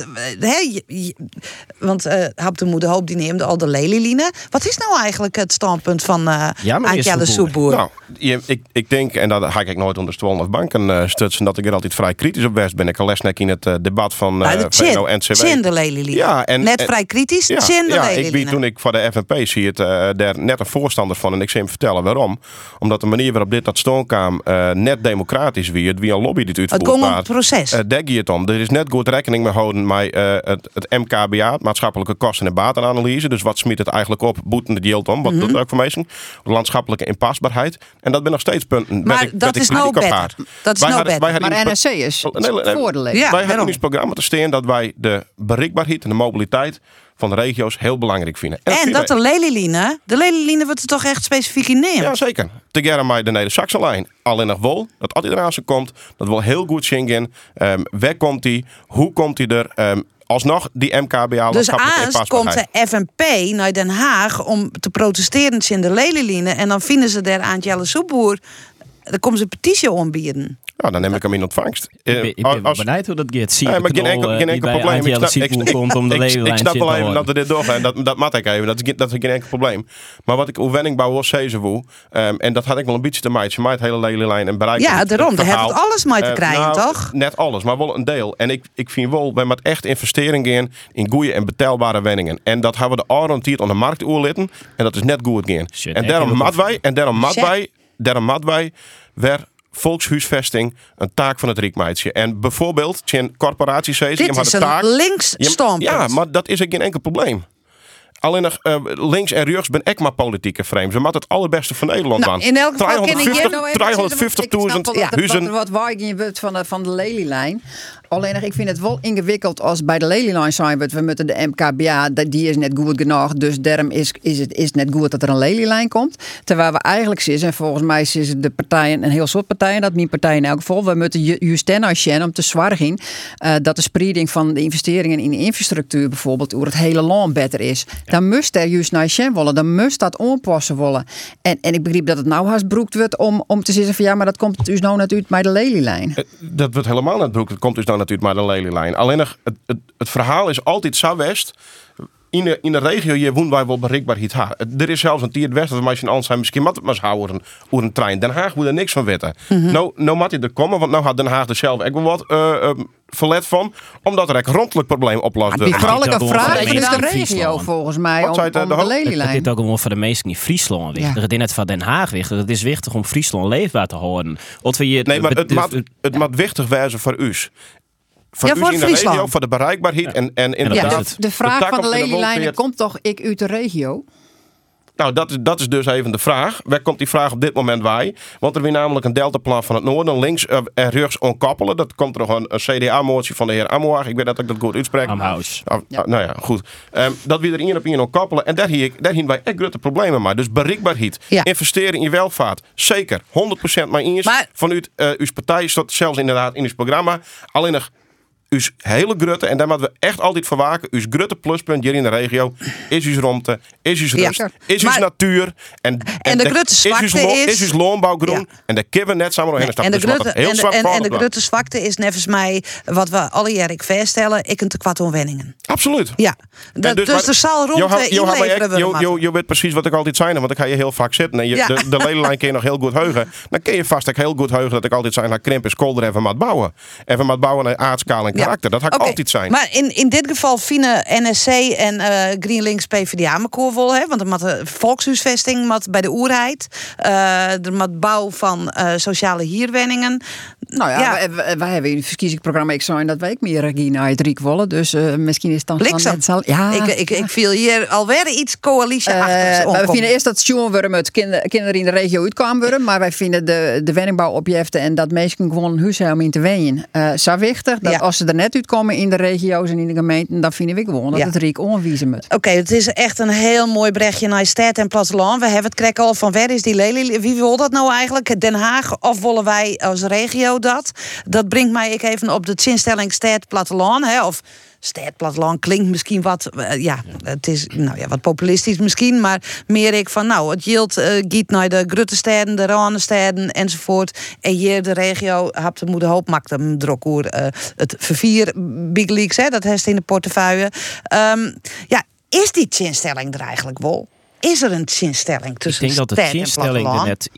je- want eh Hap de Moeder Hoop die neemt al de lelieline. Wat is nou eigenlijk het standpunt van eh Ja. Soeboer? Nou, je, ik, ik denk, en dat ga ik nooit onder stoel of banken eh, stutsen, dat ik er altijd vrij kritisch op was ben. Ik al lesnek in het eh, debat van Nou, eh de de lelieline. Ja, en, Net en- vrij kritisch, Ja, de ja ik wie toen ik voor de FNP zie het eh, daar net een voorstander van en ik zie hem vertellen waarom. Omdat de manier waarop dit tot stoom kwam net democratisch wie het wie een lobby dit uitvoert. ging om het proces. gaat het om. Er is net goed rekening mee houden met het, het MKBA, het maatschappelijke kosten- en batenanalyse. Dus wat smiet het eigenlijk op, boeten het yield om, wat Mhm. doet het ook voor mensen? Landschappelijke inpasbaarheid. En dat ben nog steeds punten. Maar dat is kritiek no op better. had. Dat is Wij no hadden- wij better. hadden Maar NRC is voordelig. Ja, wij daarom. in ons programma te staan dat wij de bereikbaarheid en de mobiliteit van de regio's heel belangrijk vinden. En vinden dat de lelieline, de lelieline wordt er toch echt specifiek in neer. Ja, zeker. Together met de Neder-Saxe lijn. Alleen nog wel, dat als hij zo komt, dat wil heel goed zingen. Um, waar komt hij? Hoe komt hij er? Ehm, alsnog die MKBA Dus aanst komt de FNP naar Den Haag om te protesteren in de lelieline. En dan vinden ze daar Antjelle Soeboer. Dan komen ze een petitie aanbieden. Nou, dan neem ik hem in ontvangst. Eh, Ik ben, ik ben als- benijd hoe dat gaat. Zie maar geen enkel, geen enkel probleem. Ik snap, ik, komt om de ik, ik snap wel even dat we dit doorgaan. Dat, dat mat ik even. Dat is, dat is geen enkel probleem. Maar wat ik hoe wenningbouw was zezen woe. ehm, en dat had ik wel een beetje te maken. Maar het hele lele lijn en bereik. Ja, daarom. Daar heeft het alles mee te Eh, krijgen, nou, toch? Net alles, maar wel een deel. En ik, ik vind wel, wij moeten echt investeringen in, in goede en betaalbare wenningen. En dat hebben we de oriënteerd aan de markt oorlitten. En dat is net goed gaan. Shit, En daarom mat wij, en daarom mat wij, daarom mat wij, weer volkshuisvesting een taak van het Riekmeidje. En bijvoorbeeld, tjen corporaties hebt is de een taak. links Je- standpunt. Ja, maar dat is geen enkel probleem. Alleen nog eh, links en rechts ben ik maar politieke frames. We moeten het allerbeste van Nederland Nou, aan. in elk geval ken ik je- 350.000 wat, huizen. wat waar ik in van de, van de lelielijn. Alleen nog, ik vind het wel ingewikkeld als bij de lelielijn zijn we, we moeten de MKBA, die is net goed genoeg. Dus daarom is, is het is net goed dat er een lelielijn komt. Terwijl we eigenlijk zitten, en volgens mij is de partijen, een heel soort partijen, dat mijn partij in elk geval, we moeten ju- juist ten als je om te zorgen eh, dat de spreiding van de investeringen in de infrastructuur bijvoorbeeld over het hele land beter is. Dan moest er juist naar Sjen willen, dan moest dat aanpassen willen. En, en ik begreep dat het nou haast broekt wordt om, om te zeggen van ja, maar dat komt dus nou natuurlijk bij de lelielijn. Dat wordt helemaal net broek. Dat komt dus dan natuurlijk maar de lelielijn. Alleen het, het, het verhaal is altijd zo west. In de, in de regio je woont wij wel bereikbaarheid ha. Er is zelfs een tier het westen van als zijn misschien het maar houden over een trein. Den Haag moet er niks van weten. Mhm. Nou, nou moet hij er komen, want nou gaat Den Haag er zelf ook wel wat eh, eh, verlet van, omdat er een rondelijk probleem oplost. Die vooral een vraag van de regio volgens mij Wat om, het, om de hoofd- Het is ook gewoon voor de meesten in Friesland wichtig. Het is net van Den Haag wichtig. Het is wichtig om Friesland leefbaar te houden. Wat we hier, Nee, maar het moet het wichtig wezen voor u. Voor Ja, u voor in de Friesland. regio, voor de bereikbaarheid en, en inderdaad. Ja, de, de vraag van de en lelielijnen komt toch ik uit de regio? Nou, dat is, dat is dus even de vraag. Waar komt die vraag op dit moment bij? Want er weer namelijk een deltaplan van het noorden, links eh, en rechts onkoppelen. Dat komt er nog een, een CDA-motie van de heer Amoag. Ik weet dat ik dat goed uitspreek. Amhuis. Ah, ah, nou ja, goed. Ehm, dat we er één op één onkoppelen. En daar hier, ik- daar hier wij echt grote problemen mee. Dus bereikbaarheid. Ja. Investeren in je welvaart. Zeker. 100% maar eens. Maar- Vanuit eh uw partij staat zelfs inderdaad in uw programma. Alleen nog uw hele grutte, en daar moeten we echt altijd voor waken. Uw grutte pluspunt hier in de regio is uw romte, is uw Ja. rust, is uw Maar- natuur. En, En de grutte is uw zwakte is- is uw loonbouwgroen. En daar kunnen we net samen doorheen en de. Dus grutte, heel en, de, zwak en, en de grutte zwakte is nevens mij wat we alle jaren vaststellen. Ik een tekwart onwenningen. Absoluut. Ja, En dat, dus, maar- er zal inleveren. ik- Je weet precies wat ik altijd zei, want ik ga je heel vaak zitten. En je, Ja. de, de kun je nog heel goed heugen. Dan kun je vast ook heel goed heugen dat ik altijd zei, nou krimp is kolder even maar bouwen. Even maar bouwen naar aardskaal en. Karakter. Dat had ik Oké, altijd zijn. Maar in, in dit geval vinden NSC en eh GreenLinks PvdA mekaar wel, hè? Want er moet de volkshuisvesting moet bij de oerheid. Eh er moet bouw van eh, sociale hierwenningen. Nou ja, Ja. Wij, wij- wij hebben in het verkiezingsprogramma ik zijn dat wij ook meer Regina uit Riek willen. Dus eh, misschien is het dan net zal. Ja, ik, ik, ik viel hier alweer iets coalitieachtigs Eh, omkomen. we vinden eerst dat Sjoenwurm het kinder, kinderen in de regio worden. Maar wij vinden de, de woningbouwobjecten en dat mensen gewoon huis hebben in te wonen. eh zo wichtig dat Ja. als ze er net uitkomen in de regio's en in de gemeenten, dan vinden we gewoon dat het Riek onwijzen moet. Oké, het is echt een heel mooi berichtje naar stad en platteland. We hebben het krek al van waar is die lelie? Wie wil dat nou eigenlijk? Den Haag of willen wij als regio dat? Dat brengt mij ik even op de zinstelling stad platteland. Hè? Of stad platteland klinkt misschien wat, eh, ja, het is nou ja, wat populistisch misschien. Maar meer ik van, nou, het yield eh giet naar de Gruttesteden, de Ranesteden enzovoort. En hier de regio hebt de moeder hoop maakt hem oer, eh, het vervier Big Leagues, hè? dat heeft in de portefeuille. Ehm, ja, is die zinstelling er eigenlijk wel? Is er een zinstelling Ik tussen denk dat de zinstelling er net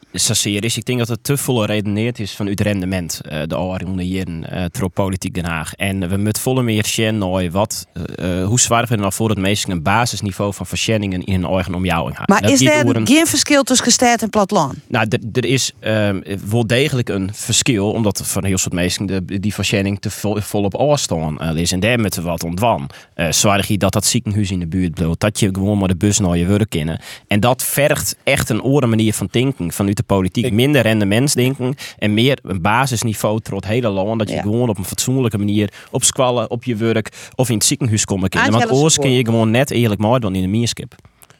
is. Ik denk dat het te vol geredeneerd is van het rendement. eh, de onder jaren uh, trop politiek Den Haag. En we moeten volle meer naar wat, eh, eh, hoe zwaar we er nou voor het meest een basisniveau van verschenningen in een eigen omjouwing hebben. Maar Dat is er een- geen verschil tussen stad en platteland? Nou, er- is ehm, wel degelijk een verschil, omdat van heel soort mensen de, die verschenning te vol, volop eh, is. En daar moeten we wat ontwan. Eh zorg je dat dat ziekenhuis in de buurt blijft, dat je gewoon maar de bus naar je werk En dat vergt echt een andere manier van denken vanuit de politiek. Minder rendementsdenken en meer een basisniveau tot het hele land. Dat je Ja. gewoon op een fatsoenlijke manier op squallen, op je werk of in het ziekenhuis komen kunnen. Want Angela oors kun je gewoon net eerlijk maar dan in de mierskip.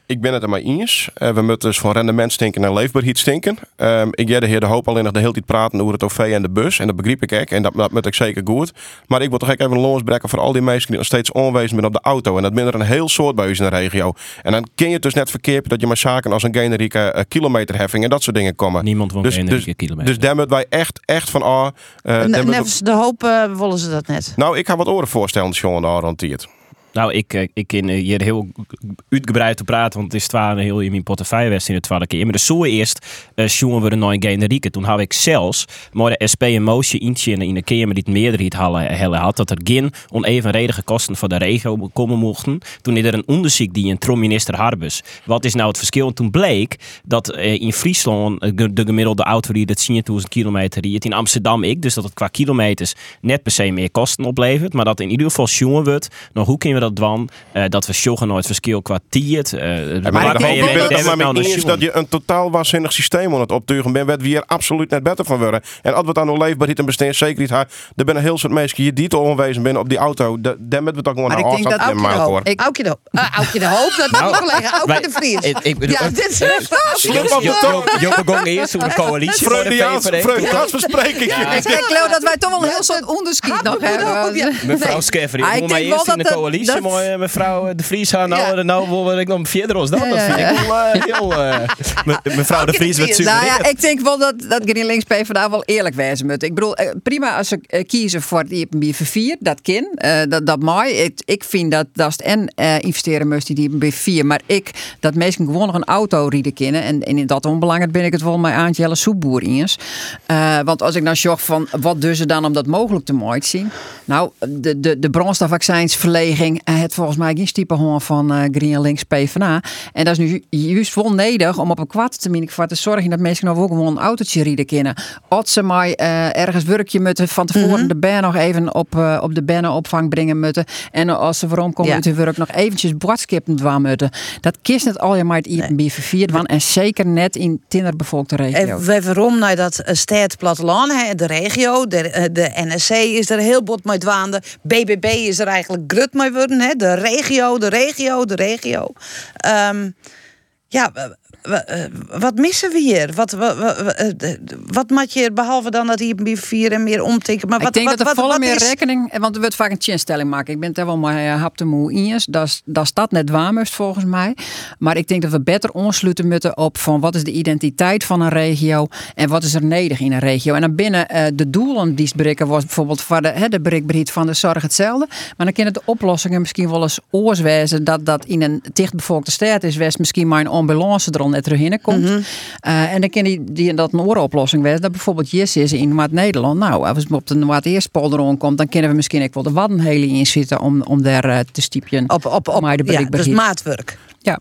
Ik ben het er maar eens. Eh, we moeten dus van rendement stinken naar leefbaarheid stinken. Ehm, ik jij de heer De Hoop alleen nog de hele tijd praten over het OV en de bus. En dat begreep ik ook. En dat, dat moet ik zeker goed. Maar ik wil toch ook even een voor al die mensen die nog steeds onwezen zijn op de auto. En dat ben er een heel soort bij u in de regio. En dan kun je het dus net verkeerd dat je maar zaken als een generieke eh, kilometerheffing en dat soort dingen komen. Niemand wil dus, generieke dus, kilometer. Dus daar moeten wij echt, echt van... ah, eh, Nevens de hoop willen ze dat net. nou, ik ga wat oren voorstellen, Sean, daar hanteert. Nou, ik, eh, ik kan eh, hier heel uitgebreid te praten, want het is twaalf heel in mijn portefeuille in de tweede keer. Maar de zo eerst uh, jongen we een nieuwe generieke. Toen had ik zelfs maar de SP een motie inzien in de Kamer die het meerderheid hadden had, dat er geen onevenredige kosten voor de regio komen mochten. Toen is er een onderzoek die een trom minister Harbus. Wat is nou het verschil? En toen bleek dat in Friesland de gemiddelde auto die dat 10.000 kilometer riet. In Amsterdam ik, dus dat het qua kilometers net per se meer kosten oplevert. Maar dat in ieder geval jongen wordt. Nou, hoe kunnen we dat dwan. Eh, dat we sjoggen nooit verschil qua tiert. Uh, maar, maar ik ben het mee eens dat je een totaal waanzinnig systeem aan het optuigen bent. Waar we hier absoluut net beter van worden. En als we nog leefbaarheid en bestaan zeker niet hebben. Er zijn een heel soort mensen die die te onwezen zijn op die auto. Daar hebben we toch gewoon een afstand in maken hoor. Aukje de Hoop. Aukje de Hoop, dat ik leggen. Aukje de Vries. Ja, dit is Je begon eerst hoe de coalitie Vreugdejaarsbespreking. Ik denk dat wij toch wel een heel soort onderschiet nog hebben. Mevrouw Skever, ik moet maar eerst in de coalitie. Maar mevrouw De Vries, nou, nou wil ik nog verder als dat. Dat vind ik wel heel... Mevrouw De Vries, wat Nou ja, ik denk wel dat, dat GroenLinks PvdA wel eerlijk wezen moet. Ik bedoel, prima als ze kiezen voor het IPB4, dat kind, dat, dat mooi. Ik, ik vind dat dat en investeren moest die IPB4, maar ik, dat mensen gewoon nog een auto rieden kennen. En, en in dat onbelangrijk ben ik het wel met Aantjelle Soepboer eens. Uh, want als ik nou zorg van wat doen ze dan om dat mogelijk te mooi te zien? Nou, de, de, de brandstofaccijnsverleging, het volgens mij geen stiepe hoorn van uh, GroenLinks PvdA. En dat is nu juist wel nodig om op een kwart termijn voor te zorgen dat mensen nou ook gewoon een autootje rieden kunnen. Als ze maar ergens werkje moeten van tevoren mm -hmm. de ben nog even op, op de bennenopvang brengen moeten. En als ze waarom komen ja. te werk nog eventjes bordskippen dwaan moeten. Dat kiest net al je maar het IPB vervierd van en zeker net in tinderbevolkte regio. Even waarom naar dat stad platteland, de regio, de, de NSC is er heel bot mee dwaande. BBB is er eigenlijk grut mee hè? de regio, de regio, de regio. Um, ja, wat missen we hier? Wat, wat, wat, wat moet je behalve dan dat hier vier en meer omtikken? Maar wat, ik denk wat, dat er wat, volle wat meer is... rekening, want er wordt vaak een chinstelling maken. Ik ben er wel maar hap te moe in. Dat is dat net waar volgens mij. Maar ik denk dat we beter onsluiten moeten op van wat is de identiteit van een regio en wat is er nodig in een regio. En dan binnen uh, de doelen die bereiken was bijvoorbeeld voor de, hè, de bereikbaarheid van de zorg hetzelfde. Maar dan kunnen de oplossingen misschien wel eens oorswezen dat dat in een dichtbevolkte stad is, west misschien maar een ambulance er al net terug komt. Mm -hmm. uh, en dan kan die, die dat een orenoplossing wezen. Dat bijvoorbeeld Jess is in Noord-Nederland. Nou, als we op de Noord-Eerspolder komt, dan kunnen we misschien ook wel de Waddenhelen in zitten om, om daar uh, te stiepjen. Op, op, op, maar de ja, dus maatwerk. Ja.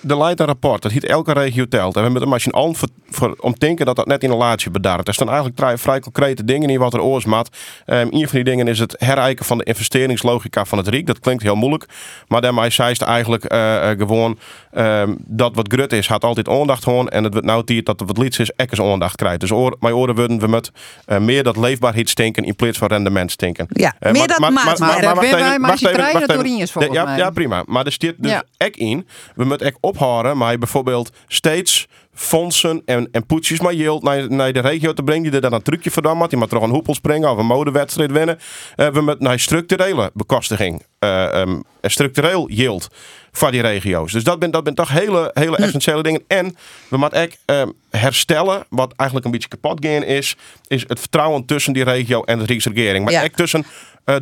De leidt een rapport, dat heet elke regio telt. En we hebben een machine al voor, voor, om te denken dat dat net in een laadje bedaart. Er staan eigenlijk vrij, vrij concrete dingen in wat er oorsmaat. Um, een van die dingen is het herijken van de investeringslogica van het RIEK. Dat klinkt heel moeilijk. Maar daarmee zei ze eigenlijk uh, gewoon um, dat wat grut is, had altijd aandacht gewoon. En het wordt nou dat wat liets is, ekkers aandacht krijgt. Dus oor, mijn oren worden we met uh, meer dat leefbaarheid stinken in plaats van rendement stinken. Ja, uh, meer dat maat. Maar, maar, maar, wacht even, wacht even, wacht even. Ja, ja, prima. Maar er zit dus ja. ek in. We moeten ek ophouden, maar bijvoorbeeld steeds fondsen en, en poetsjes maar yield naar, naar de regio te brengen. Die er dan een trucje voor dan Die maar toch een hoepel springen of een modewedstrijd winnen. Uh, we met naar structurele bekostiging. Uh, um, structureel yield voor die regio's. Dus dat zijn dat ben toch hele, hele essentiële dingen. En we moeten ook um, herstellen, wat eigenlijk een beetje kapot gaan is, is het vertrouwen tussen die regio en de Rijksregering. Maar ja. ook tussen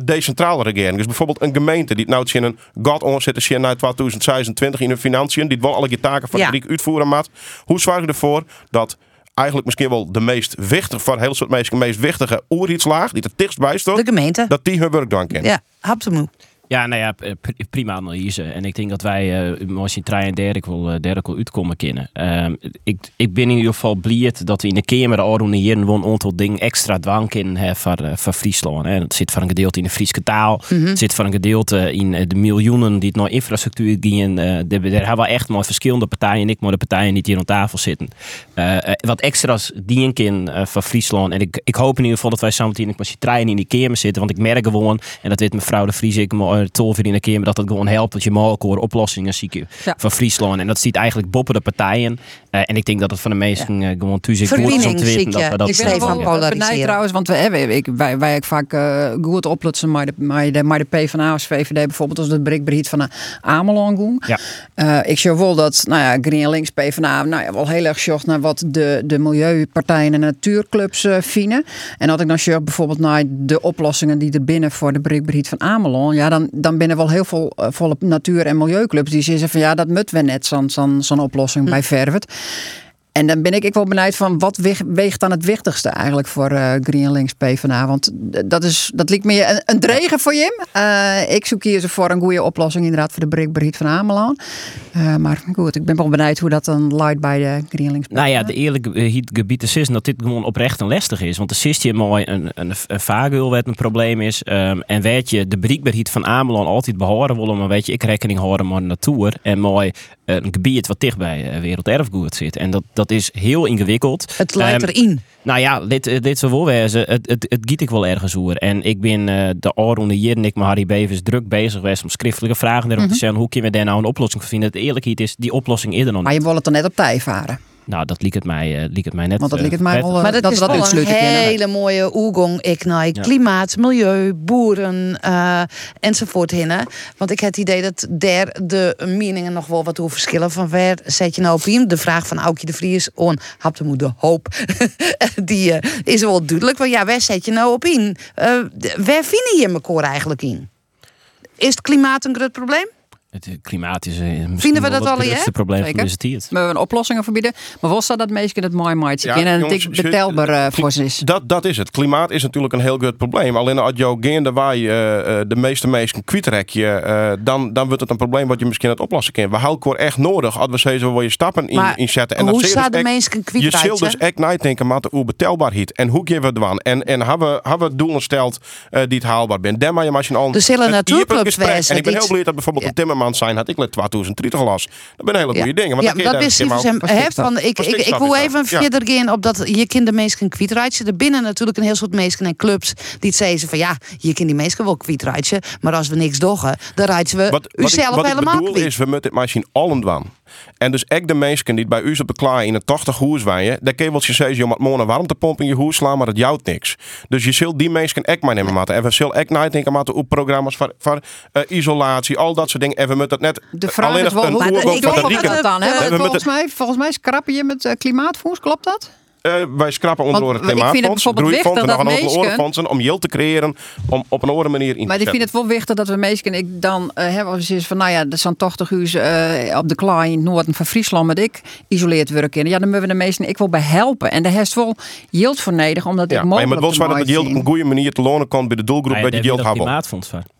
decentrale regering. Dus bijvoorbeeld een gemeente die nou in een god onzet is naar 2026 in hun financiën, die wel alle je taken van ja. de uitvoeren maat. Hoe zorg je ervoor dat eigenlijk misschien wel de meest wichtige, van heel soort mensen, de meest wichtige oerheidslaag, die er dichtst bij de gemeente, dat die hun werk dan kennen. Ja, absoluut. Ja, nou ja, prima analyse. En ik denk dat wij, uh, als je trein en Derek wil, uh, Derek wil uitkomen kennen. Uh, ik, ik ben in ieder geval blij dat we in de Kamer al hier een aantal dingen extra dwang in hebben voor, uh, voor Friesland. Hè. Het zit voor een gedeelte in de Friese taal. Mm -hmm. Het zit voor een gedeelte in de miljoenen die het naar infrastructuur gaan. daar hebben we echt maar verschillende partijen. En ik maar de partijen die hier aan tafel zitten. wat extra's dienen in voor Friesland. En ik, ik hoop in ieder geval dat wij samen met die trein in die Kamer zitten. Want ik merk gewoon, en dat weet mevrouw de Vries, ik in een keer, maar dat het gewoon helpt dat je mogelijk oplossingen ziet ja. van Friesland. En dat ziet eigenlijk boppen de partijen. Uh, en ik denk dat het van de meesten ja. uh, gewoon toezicht goed is om te weten dat we dat... Ik ben van polariseren. trouwens, want we hebben, ik, wij, wij vaak uh, goed oplossen, maar de, maar de, maar de PvdA als VVD bijvoorbeeld, als het bereikbaarheid van Amelon doen. Ja. ik zie wel dat, nou ja, GroenLinks, PvdA, nou ja, wel heel erg zocht naar wat de, de milieupartijen en natuurclubs uh, vinden. En als ik dan zie bijvoorbeeld naar de oplossingen die er binnen voor de bereikbaarheid van Amelon, ja, dan, dan binnen wel heel veel uh, volle natuur- en milieuclubs die zeggen van ja, dat moeten we net zo'n oplossing hm. bij Vervet. En dan ben ik, ik wel benieuwd van wat weegt, dan het wichtigste eigenlijk voor eh GroenLinks PvdA? Want d- dat, is, dat lijkt meer een, een dregen voor Jim. Eh, ik zoek hier voor een goede oplossing inderdaad voor de breekbaarheid van Ameland. Eh, maar goed, ik ben wel benieuwd hoe dat dan luidt bij de GroenLinks Nou ja, de eerlijke eh, gebied is is dat dit gewoon oprecht en lastig is. Want er is hier mooi een, een, een een probleem is. ehm, en weet je, de bereikbaarheid van Ameland altijd behoren willen. Maar weet je, ik rekening houden met natuur. En mooi eh, een gebied wat dicht bij eh, werelderfgoed zit. En dat, dat is heel ingewikkeld. Het leidt Ehm, erin. nou ja, dit, eh, dit zou wel wezen. Het, het, het giet ik wel ergens oer. En ik ben eh, de Aronde hier en ik met Harry Bevers druk bezig geweest om schriftelijke vragen erop Mhm. te stellen. Hoe kunnen we daar nou een oplossing voor vinden? Het eerlijkheid is, die oplossing is er nog Maar je wil het dan net op tij varen. Nou, dat liet het mij, eh, liet het mij net. Want dat eh, liet het mij prettig. wel, eh, Maar dat, dat is we dat wel een hele mooie oergong ik naar Ja. klimaat, milieu, boeren eh, enzovoort hinnen. Want ik heb het idee dat daar de meningen nog wel wat hoe verschillen. Van waar zet je nou op in? De vraag van Aukje de Vries on hapte moet de hoop. Die eh, is wel duidelijk. Want ja, waar zet je nou op in? Eh, waar vinden je elkaar eigenlijk in? Is het klimaat een groot probleem? Het eh, klimaat is eh, misschien Vinden we wel dat het al, grootste probleem van deze tijd. We hebben oplossingen verbieden. Maar wel staat dat meestal het mooi maatje Ja, in. En jongens, het betelbaar eh, voor ze is. Dat, dat is het. Klimaat is natuurlijk een heel groot probleem. Alleen als je gaande wij eh, eh, de meeste mensen kwijtrek eh dan, dan wordt het een probleem wat je misschien het oplossen kan. We houden het echt nodig als we steeds wel je stappen in, Maar inzetten. hoe dat zie je staat dus de echt- mensen Je kwijtraken? zult dus echt nadenken met hoe betelbaarheid en hoe geven we het aan. En, en hebben we, hebben we doelen steld eh, die het haalbaar zijn. Dan maar je misschien al Er zullen een natuurclubs En ik ben heel blij dat bijvoorbeeld een timmerman zijn had ik let 2030 las. Dat zijn hele goede dingen. Want ja, dat is keer hem. van, ik, ik, ik wil even verder gaan op dat je kind de mensen kwijtraatje. Er binnen natuurlijk een heel soort mensen en clubs die het zeggen van ja, je kan die mensen wel maar als we niks doggen, dan rijden we Wat, ik, ik helemaal kwijt. is, we moeten het misschien allen doen. En dus ook de mensen die bij u op de klaar in een 80 hoes wijnen, daar kun je wel zeggen, moet morgen een warmtepomp in je hoes slaan, maar het jouwt niks. Dus je zult die mensen ook maar nemen maken. En we zullen ook nadenken maken op programma's voor, voor eh, isolatie, al dat soort dingen. En we moeten het net De vraag alleen is wel een ik de dat dan. Hè? Volgens, mij, volgens mij schrappen je met eh, klimaatfonds, klopt dat? Eh, wij schrappen onder Want het ik vind het klimaatfonds, bijvoorbeeld groeifonds en wichtig nog dat fondsen om yield te creëren om op een andere manier in te Maar ik vind het wel wichtig dat we meestal ik dan eh hebben als is van nou ja, dat zo'n 80 uur eh, op de klaar in het noorden van Friesland met ik isoleerd werken. Ja, dan moeten we de meesten ik wil bij helpen. En daar heeft wel yield voor nodig, omdat Ja, ik maar je mogelijk moet wel zorgen dat het yield op een goede manier te lonen komt bij de doelgroep Maar yield wil dat hebben. klimaatfonds van.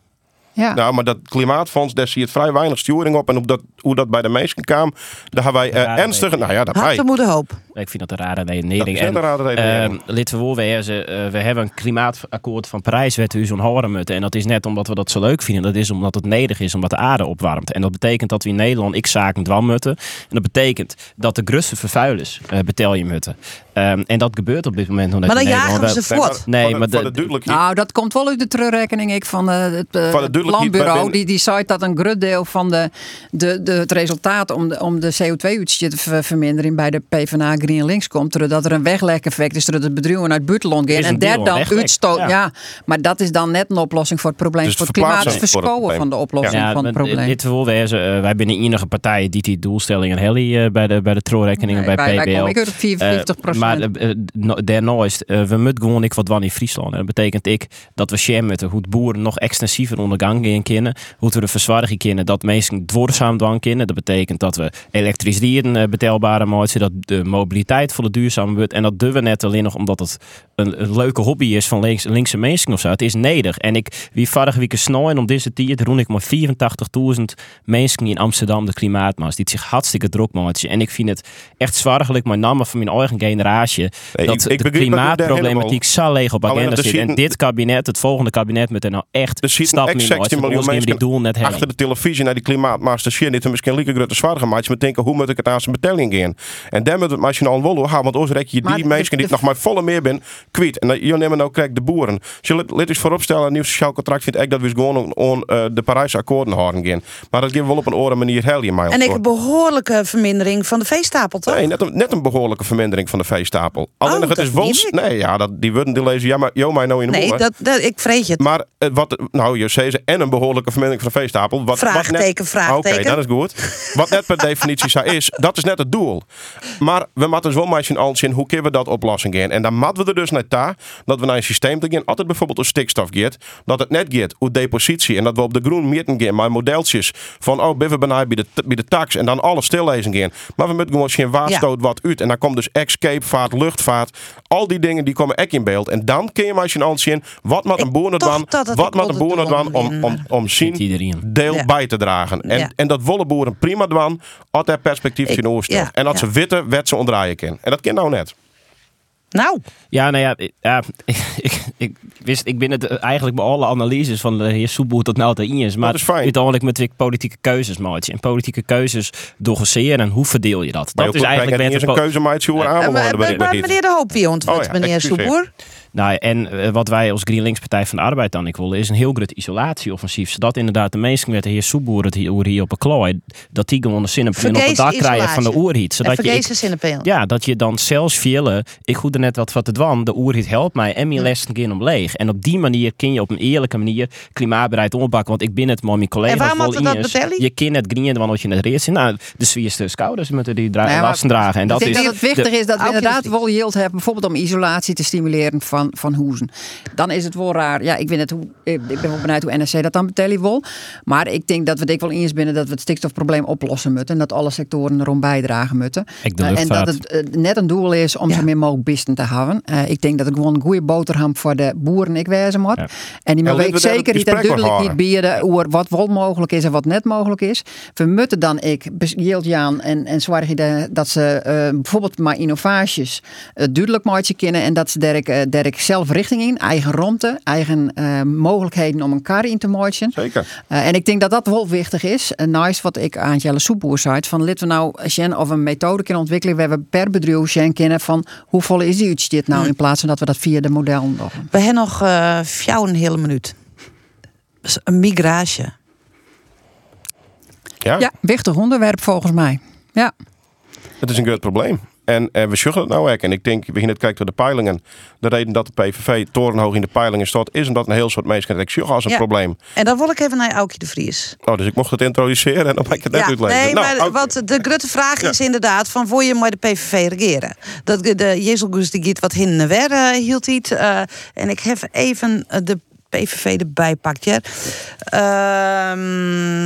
Ja. Nou, maar dat klimaatfonds, daar zie je het vrij weinig sturing op. En op dat, hoe dat bij de meesten kwam, daar hebben wij eh, Rare ernstige... Nou ja, dat wij. Moeder hoop. Ik vind dat een rare redenering. Dat is een rare redenering. ehm, laten we wezen, eh, we hebben een klimaatakkoord van Parijs wat u zo'n horen moeten. En dat is net omdat we dat zo leuk vinden. Dat is omdat het nedig is, omdat de aarde opwarmt. En dat betekent dat we in Nederland x zaken moeten. En dat betekent dat de grootste vervuilers eh betel je moeten. Ehm, en dat gebeurt op dit moment nog net Maar dan jagen ze voort. Nee, maar de- de. Nou, dat komt wel uit de terugrekening ik van eh, het eh, Van zijn- Die, die zei dat een groot deel van de, de, de, het resultaat om de, om de CO2-uitstoot te ver- verminderen bij de PvdA GroenLinks komt. Doordat er een weglek-effect is, doordat het bedrijven uit buitenland gaan. is En daar dan uitstoot. ja. Ja. maar dat is dan net een oplossing voor het probleem. Dus voor het het klimaat is het verschoven van de oplossing van het maar probleem. Dit wil wezen, eh, wij zijn de enige partij die die doelstellingen heli eh, bij de, bij de troorrekeningen Nee, bij wij PBL. komen ik uit op 54%. Eh, maar eh, eh, no- daarnaast, eh, we moeten gewoon ik wat in Friesland. En dat betekent ik dat we share hoe de boeren nog extensiever onder gang gaan kunnen. Hoe we de verzwaring kunnen, dat mensen duurzaam doen kunnen. Dat betekent dat we elektriciteit eh, betaalbare maken, dat de mobiliteit voor de duurzaam wordt. En dat doen we net alleen nog omdat het een, een leuke hobby is van links, linkse mensen of zo. Het is neder. En ik, wie vorige week snel en om deze tijd roen ik maar 84.000 mensen in Amsterdam de klimaatmars. Die zich hartstikke druk maken. En ik vind het echt zwaargelijk, met name van mijn eigen generatie, Nee, dat ik- ik de klimaatproblematiek leeg op agenda zit. En zitten- dit kabinet, het volgende kabinet, moet er nou echt zitten stappen echt in 16 maken. miljoen Anders nemen die doel net mensen heen. achter de televisie naar die klimaatmaster zien. Dit is misschien lieke grote zwaar gemaakt. Maar denken, hoe moet ik het aan zijn betelling gaan? En daar moet het misschien al wel gaan. Want anders rek je die mensen die nog maar volle meer ben kwijt. En dan- je neemt nou krijg de boeren. Als je let- eens vooropstellen, een nieuw sociaal contract vind ik dat we gewoon on, eh, de Parijse akkoorden houden gaan. Maar dat geven we wel op een andere manier heel je mij En ik een behoorlijke vermindering van de veestapel, toch? Nee, net een, net een behoorlijke vermindering van de veestapel. Alleen Oh, nog, het is ik. Nee, ja, dat, die worden die lezen. Ja, maar joh, mij nou in de Nee, moer. dat, dat, ik vrees het. Maar eh, wat, nou, je ze en een behoorlijke vermindering van de veestapel. Wat, Vraagteken, wat net, vraagteken. Oké, dat is goed. Wat net per definitie zo is, dat is net het doel. Maar we moeten we wel eens al zien hoe kunnen we dat oplossen gaan. En dan moeten we er dus naar daar dat we naar een systeem te gaan. Altijd bijvoorbeeld een stikstof gaat. Dat het net gaat hoe depositie. En dat we op de groen meten gaan. Maar modeltjes van oh, binnen bij de, bij de tax. En dan alles stillezen gaan. Maar we moeten gewoon geen waarstoot wat uit. En dan komt dus escapevaart, luchtvaart. Al die dingen die komen ook in beeld. En dan kun je maar eens al zien wat moet een boer dan. Wat moet een boer dan om, om, om zien deel bij te dragen. En, Ja. en dat willen boeren prima doen. Als dat perspectief in oorstelt. ja, En als ja. ze weten, wet ze omdraaien kan. En dat kan nou net. Nou. Ja, nou ja, ik- ja ik, ik, wist, ik ben het eh, eigenlijk bij alle analyses van de heer Soeboer tot nou te eens. Maar is fijn. uiteindelijk met ik politieke keuzes maatje. En politieke keuzes doseren en hoe verdeel je dat? Maar Dat je is eigenlijk eens een keuze, maar het is hoe we aan Eh, willen maar- maar ik meneer De Hoop, wie ontwikkelt, Oh ja, meneer. Soeboer? Nou, en eh, wat wij als GroenLinks Partij van de Arbeid dan ik willen, is een heel groot isolatieoffensief. Zodat inderdaad de mensen met de heer Soeboer het hier, hier op een klooi, dat die gewoon de op het dak krijgen van de oerhiet. En Zodat je, ik- ja, dat je dan zelfs vielen, ik goed er net wat van te dwan, de oerhiet helpt mij en mijn lessen gaan om leeg. En op die manier kun je op een eerlijke manier klimaatbeleid oppakken. Want ik ben het, maar mijn collega's En waarom wel moeten we dat betellen? Je kan het grien want je het reeds in. Nou, de Zwierste schouders moeten die dra- Nou lasten dragen. En dat ik denk is dat het wichtig de- is dat we inderdaad yield hebben, bijvoorbeeld om isolatie te stimuleren van, van hoezen. Dan is het wel raar. Ja, ik, weet net hoe, ik ik ben wel benieuwd hoe NRC dat dan betalen wil. Maar ik denk dat we dik wel eens binnen dat we het stikstofprobleem oplossen moeten. En dat alle sectoren erom bijdragen moeten. Ik de Eh, en dat het eh, net een doel is om zo min mogelijk bisten te hebben. Eh, ik denk dat het gewoon een goede boterham voor de boeren ik wezen moet. En die we daar zeker het niet duidelijk niet bieden over wat wel mogelijk is en wat net mogelijk is. We moeten dan ik Jaan en, en dat ze eh, bijvoorbeeld maar innovaties duidelijk maken kunnen en dat ze derk, eh, derk zelf richting in, eigen romte, eigen eh, mogelijkheden om een kar in te maken. Zeker. Eh, en ik denk dat dat wel wichtig is. En nice wat ik aan Jelle Soepboer zei, van laten we nou Sjen of een methode kunnen ontwikkelen waar we per bedrijf Sjen kennen van hoe vol is die dit nou in plaats van dat we dat via de model doen. We hebben nog eh jou een hele minuut. Dus Een migratie. Ja? Ja, wichtig onderwerp volgens mij. Ja. Het is een groot probleem. En eh, we zeggen het nou ook. En ik denk, we beginnen het kijken door de peilingen. De reden dat de PVV torenhoog in de peilingen staat, is omdat een heel soort mensen het zeggen als een Ja. probleem. En dan wil ik even naar Aukje de Vries. Oh, dus ik mocht het introduceren en dan mag ik het net Ja, uitleggen. nee, Nou, maar wat de grote vraag is inderdaad van voor je maar de PVV regeren. Dat de Jezelgus die giet wat hin en weer eh, hield niet. eh, en ik heb even de PVV erbij pakt. Ja. Ehm,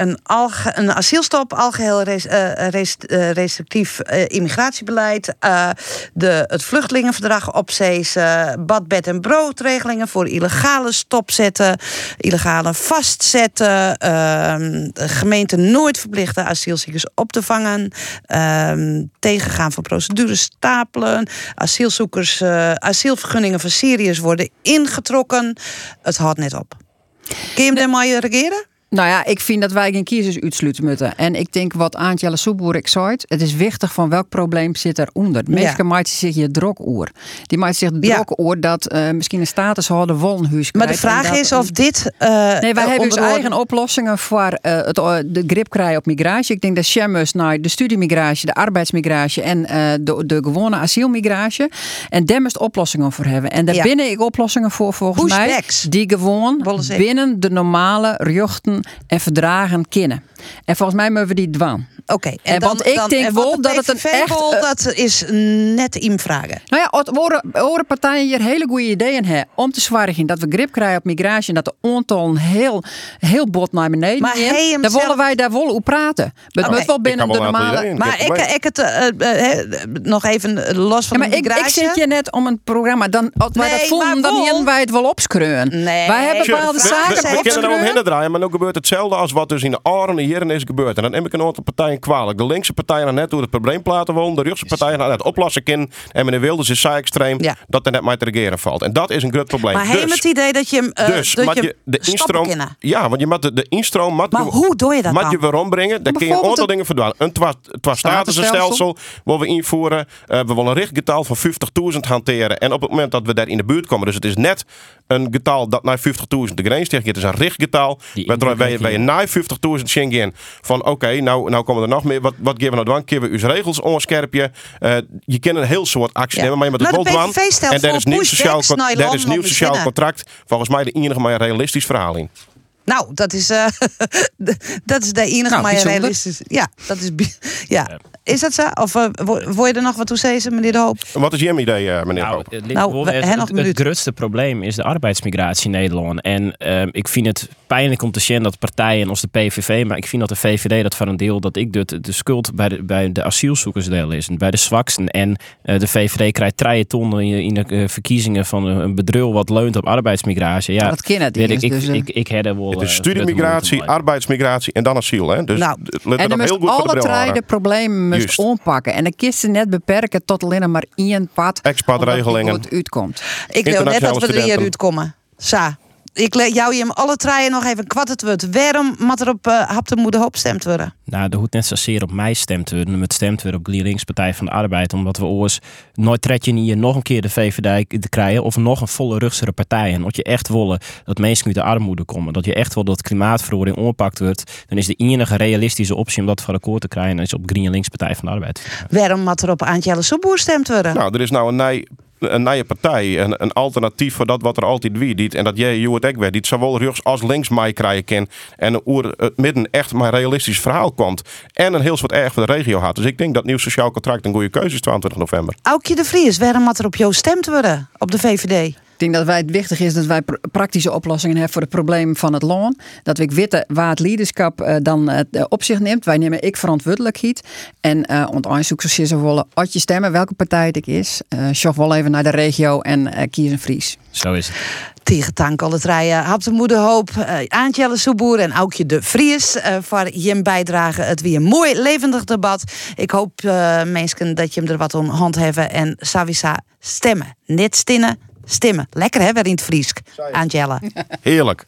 een, alge, een asielstop, algeheel res- eh, res- eh, restrictief eh, immigratiebeleid, eh, de, het vluchtelingenverdrag opzezen, bad, bed en broodregelingen voor illegale stopzetten, illegale vastzetten, ehm, de gemeente nooit verplichten asielzoekers op te vangen, ehm, tegengaan van procedures stapelen, asielzoekers, eh, asielvergunningen van Syriërs worden ingetrokken. Het houdt net op. Kun je hem regeren? Nou ja, ik vind dat wij geen kiezers uitsluiten moeten. En ik denk wat Aantjelle Soeboer ik zei, het is wichtig van welk probleem zit eronder. De Mensen maken zich je drok oer. Die maakt zich drok oer dat eh, misschien een statushouder wollenhuis Maar de vraag is of dit. eh, Nee, wij eh, hebben dus onder- eigen oplossingen voor het, de grip krijgen op migratie. Ik denk dat Shemmers naar de studiemigratie, de arbeidsmigratie en de, de gewone asielmigratie. En daar moest oplossingen voor hebben. En daar Ja. binnen ik oplossingen voor volgens Pushbacks. mij. Die gewoon binnen de normale rechten en verdragen kennen. En volgens mij moeten we die dwan. Oké, en dan- want ik dan- denk wel dat het een echt... wil, eh, dat is net in vragen. nou ja, het horen, partijen hier hele goede ideeën hebben om te zorgen dat we grip krijgen op migratie en dat de aantallen heel, heel bot naar beneden Maar Dan zelf- willen wij daar wel op praten. Maar het Oké. moet wel binnen Ik de heb normale... ideeën. Maar heb ik, ik het eh, eh, eh, nog even los van Ja, maar de ik, ik migratie. zit je net om een programma. Dan, als wij Nee, dat voelen, maar dan hier wij het wel opskreun. Nee. Wij hebben bepaalde we, we, zaken we, we kunnen er omheen draaien, maar nu gebeurt hetzelfde als wat dus in de Aren hier is gebeurd. En dan neem ik een aantal partijen kwalijk. De linkse partijen gaan net door het probleem platen wonen. De rechtse partijen gaan het oplossen kunnen. En meneer Wilders is zo extreem dat er net maar te regeren valt. En dat is een groot probleem. Maar dus, hij heeft het idee dat je hem eh, dus dat je, je de instroom. kunnen. Ja, want je moet de, de instroom. Moet Maar je- hoe doe je dat moet dan? je weer ombrengen. Dan kun je een aantal een- dingen verdwalen. Een twa- twa-statusstelsel willen we invoeren. Eh, we willen een richtgetal van 50.000 hanteren. En op het moment dat we daar in de buurt komen, dus het is net een getal dat naar 50.000 de grens tegen. Het is een richtgetal. Waardoor wij, wij na 50.000 Schengen van oké, nou, nou komen er nog meer. Wat, wat geven we nou dan? Kunnen we uw regels onscherpje? Eh, je kan een heel soort actie Ja. nemen, maar je moet het wel de doen. En daar voor is nieuw sociaal, daar is nieuw sociaal contract volgens mij de enige maar een realistisch verhaal in. Nou, dat is, eh, dat is de enige Nou, maar realistisch. Ja, dat is. Ja. Is dat zo? Of eh, wo- wil je er nog wat toe zeggen, meneer De Hoop? Wat is jouw idee, eh, meneer Hoop? Het, Nou, nou, we- het, nog het, het grootste probleem is de arbeidsmigratie in Nederland. En ehm, ik vind het pijnlijk om te zien dat partijen als de PVV, maar ik vind dat de VVD dat voor een deel dat ik de, de schuld bij de, bij de asielzoekersdeel is. En bij de zwaksten. En eh, de VVD krijgt treien tonnen in, in de eh, verkiezingen van een, een bedrul wat leunt op arbeidsmigratie. Ja, Dat ken het niet ik, ik, dus, ik, ik wel. Het is eh, studiemigratie, arbeidsmigratie en dan asiel. Hè? Dus Nou, let er en dan heel goed de alle drie de problemen moest aanpakken. En dan kist ze net beperken tot alleen maar één pad. Expat-regelingen. goed uitkomt. Ik wil net dat we er hier uitkomen. Sa. Ik jou je hem alle treien nog even kwart het wordt. Waarom moet er op uh, hap de moeder hoop stemd worden? Nou, er hoeft net zozeer op mij stemt worden. Het stemt weer op GroenLinks Partij van de Arbeid. Omdat we oors nooit tred je niet nog een keer de VVD te krijgen. Of nog een volle rugsere partij. En dat je echt willen dat mensen uit de armoede komen. Dat je echt wil dat klimaatverandering oppakt wordt. Dan is de enige realistische optie om dat voor akkoord te krijgen. is op GroenLinks Partij van de Arbeid. Waarom moet er op Aantjelle Soeboer stemd worden? Nou, er is nou een nij een nieuwe partij, een, een alternatief voor dat wat er altijd wie dit en dat jij je het ook weet, die zowel rechts als links mij krijgen kan en oer het midden echt maar realistisch verhaal komt en een heel soort erg voor de regio had. Dus ik denk dat nieuw sociaal contract een goede keuze is 22 november. Aukje de Vries, waarom moet er op jou stemd worden? Op de VVD? Ik denk dat wij het wichtig is dat wij pr- praktische oplossingen hebben voor het probleem van het loon. Dat we weten waar het leiderschap eh, dan eh, op zich neemt. Wij nemen ik verantwoordelijkheid. En eh onderzoek zoals ze willen, als je stemmen, welke partij het ook is. eh schaff wel even naar de regio en eh, kies een Fries. Zo is het. Tegen tank alle treien. Hap de moeder hoop. Uh, Aantjelle Soeboer en Aukje de Vries. eh, voor je bijdrage. Het weer een mooi levendig debat. Ik hoop uh, mensen dat je hem er wat om hand hebben. En Savisa stemmen. Net stinnen, stemmen. Lekker hè, weer in het Friesk. Aantjelle. Heerlijk.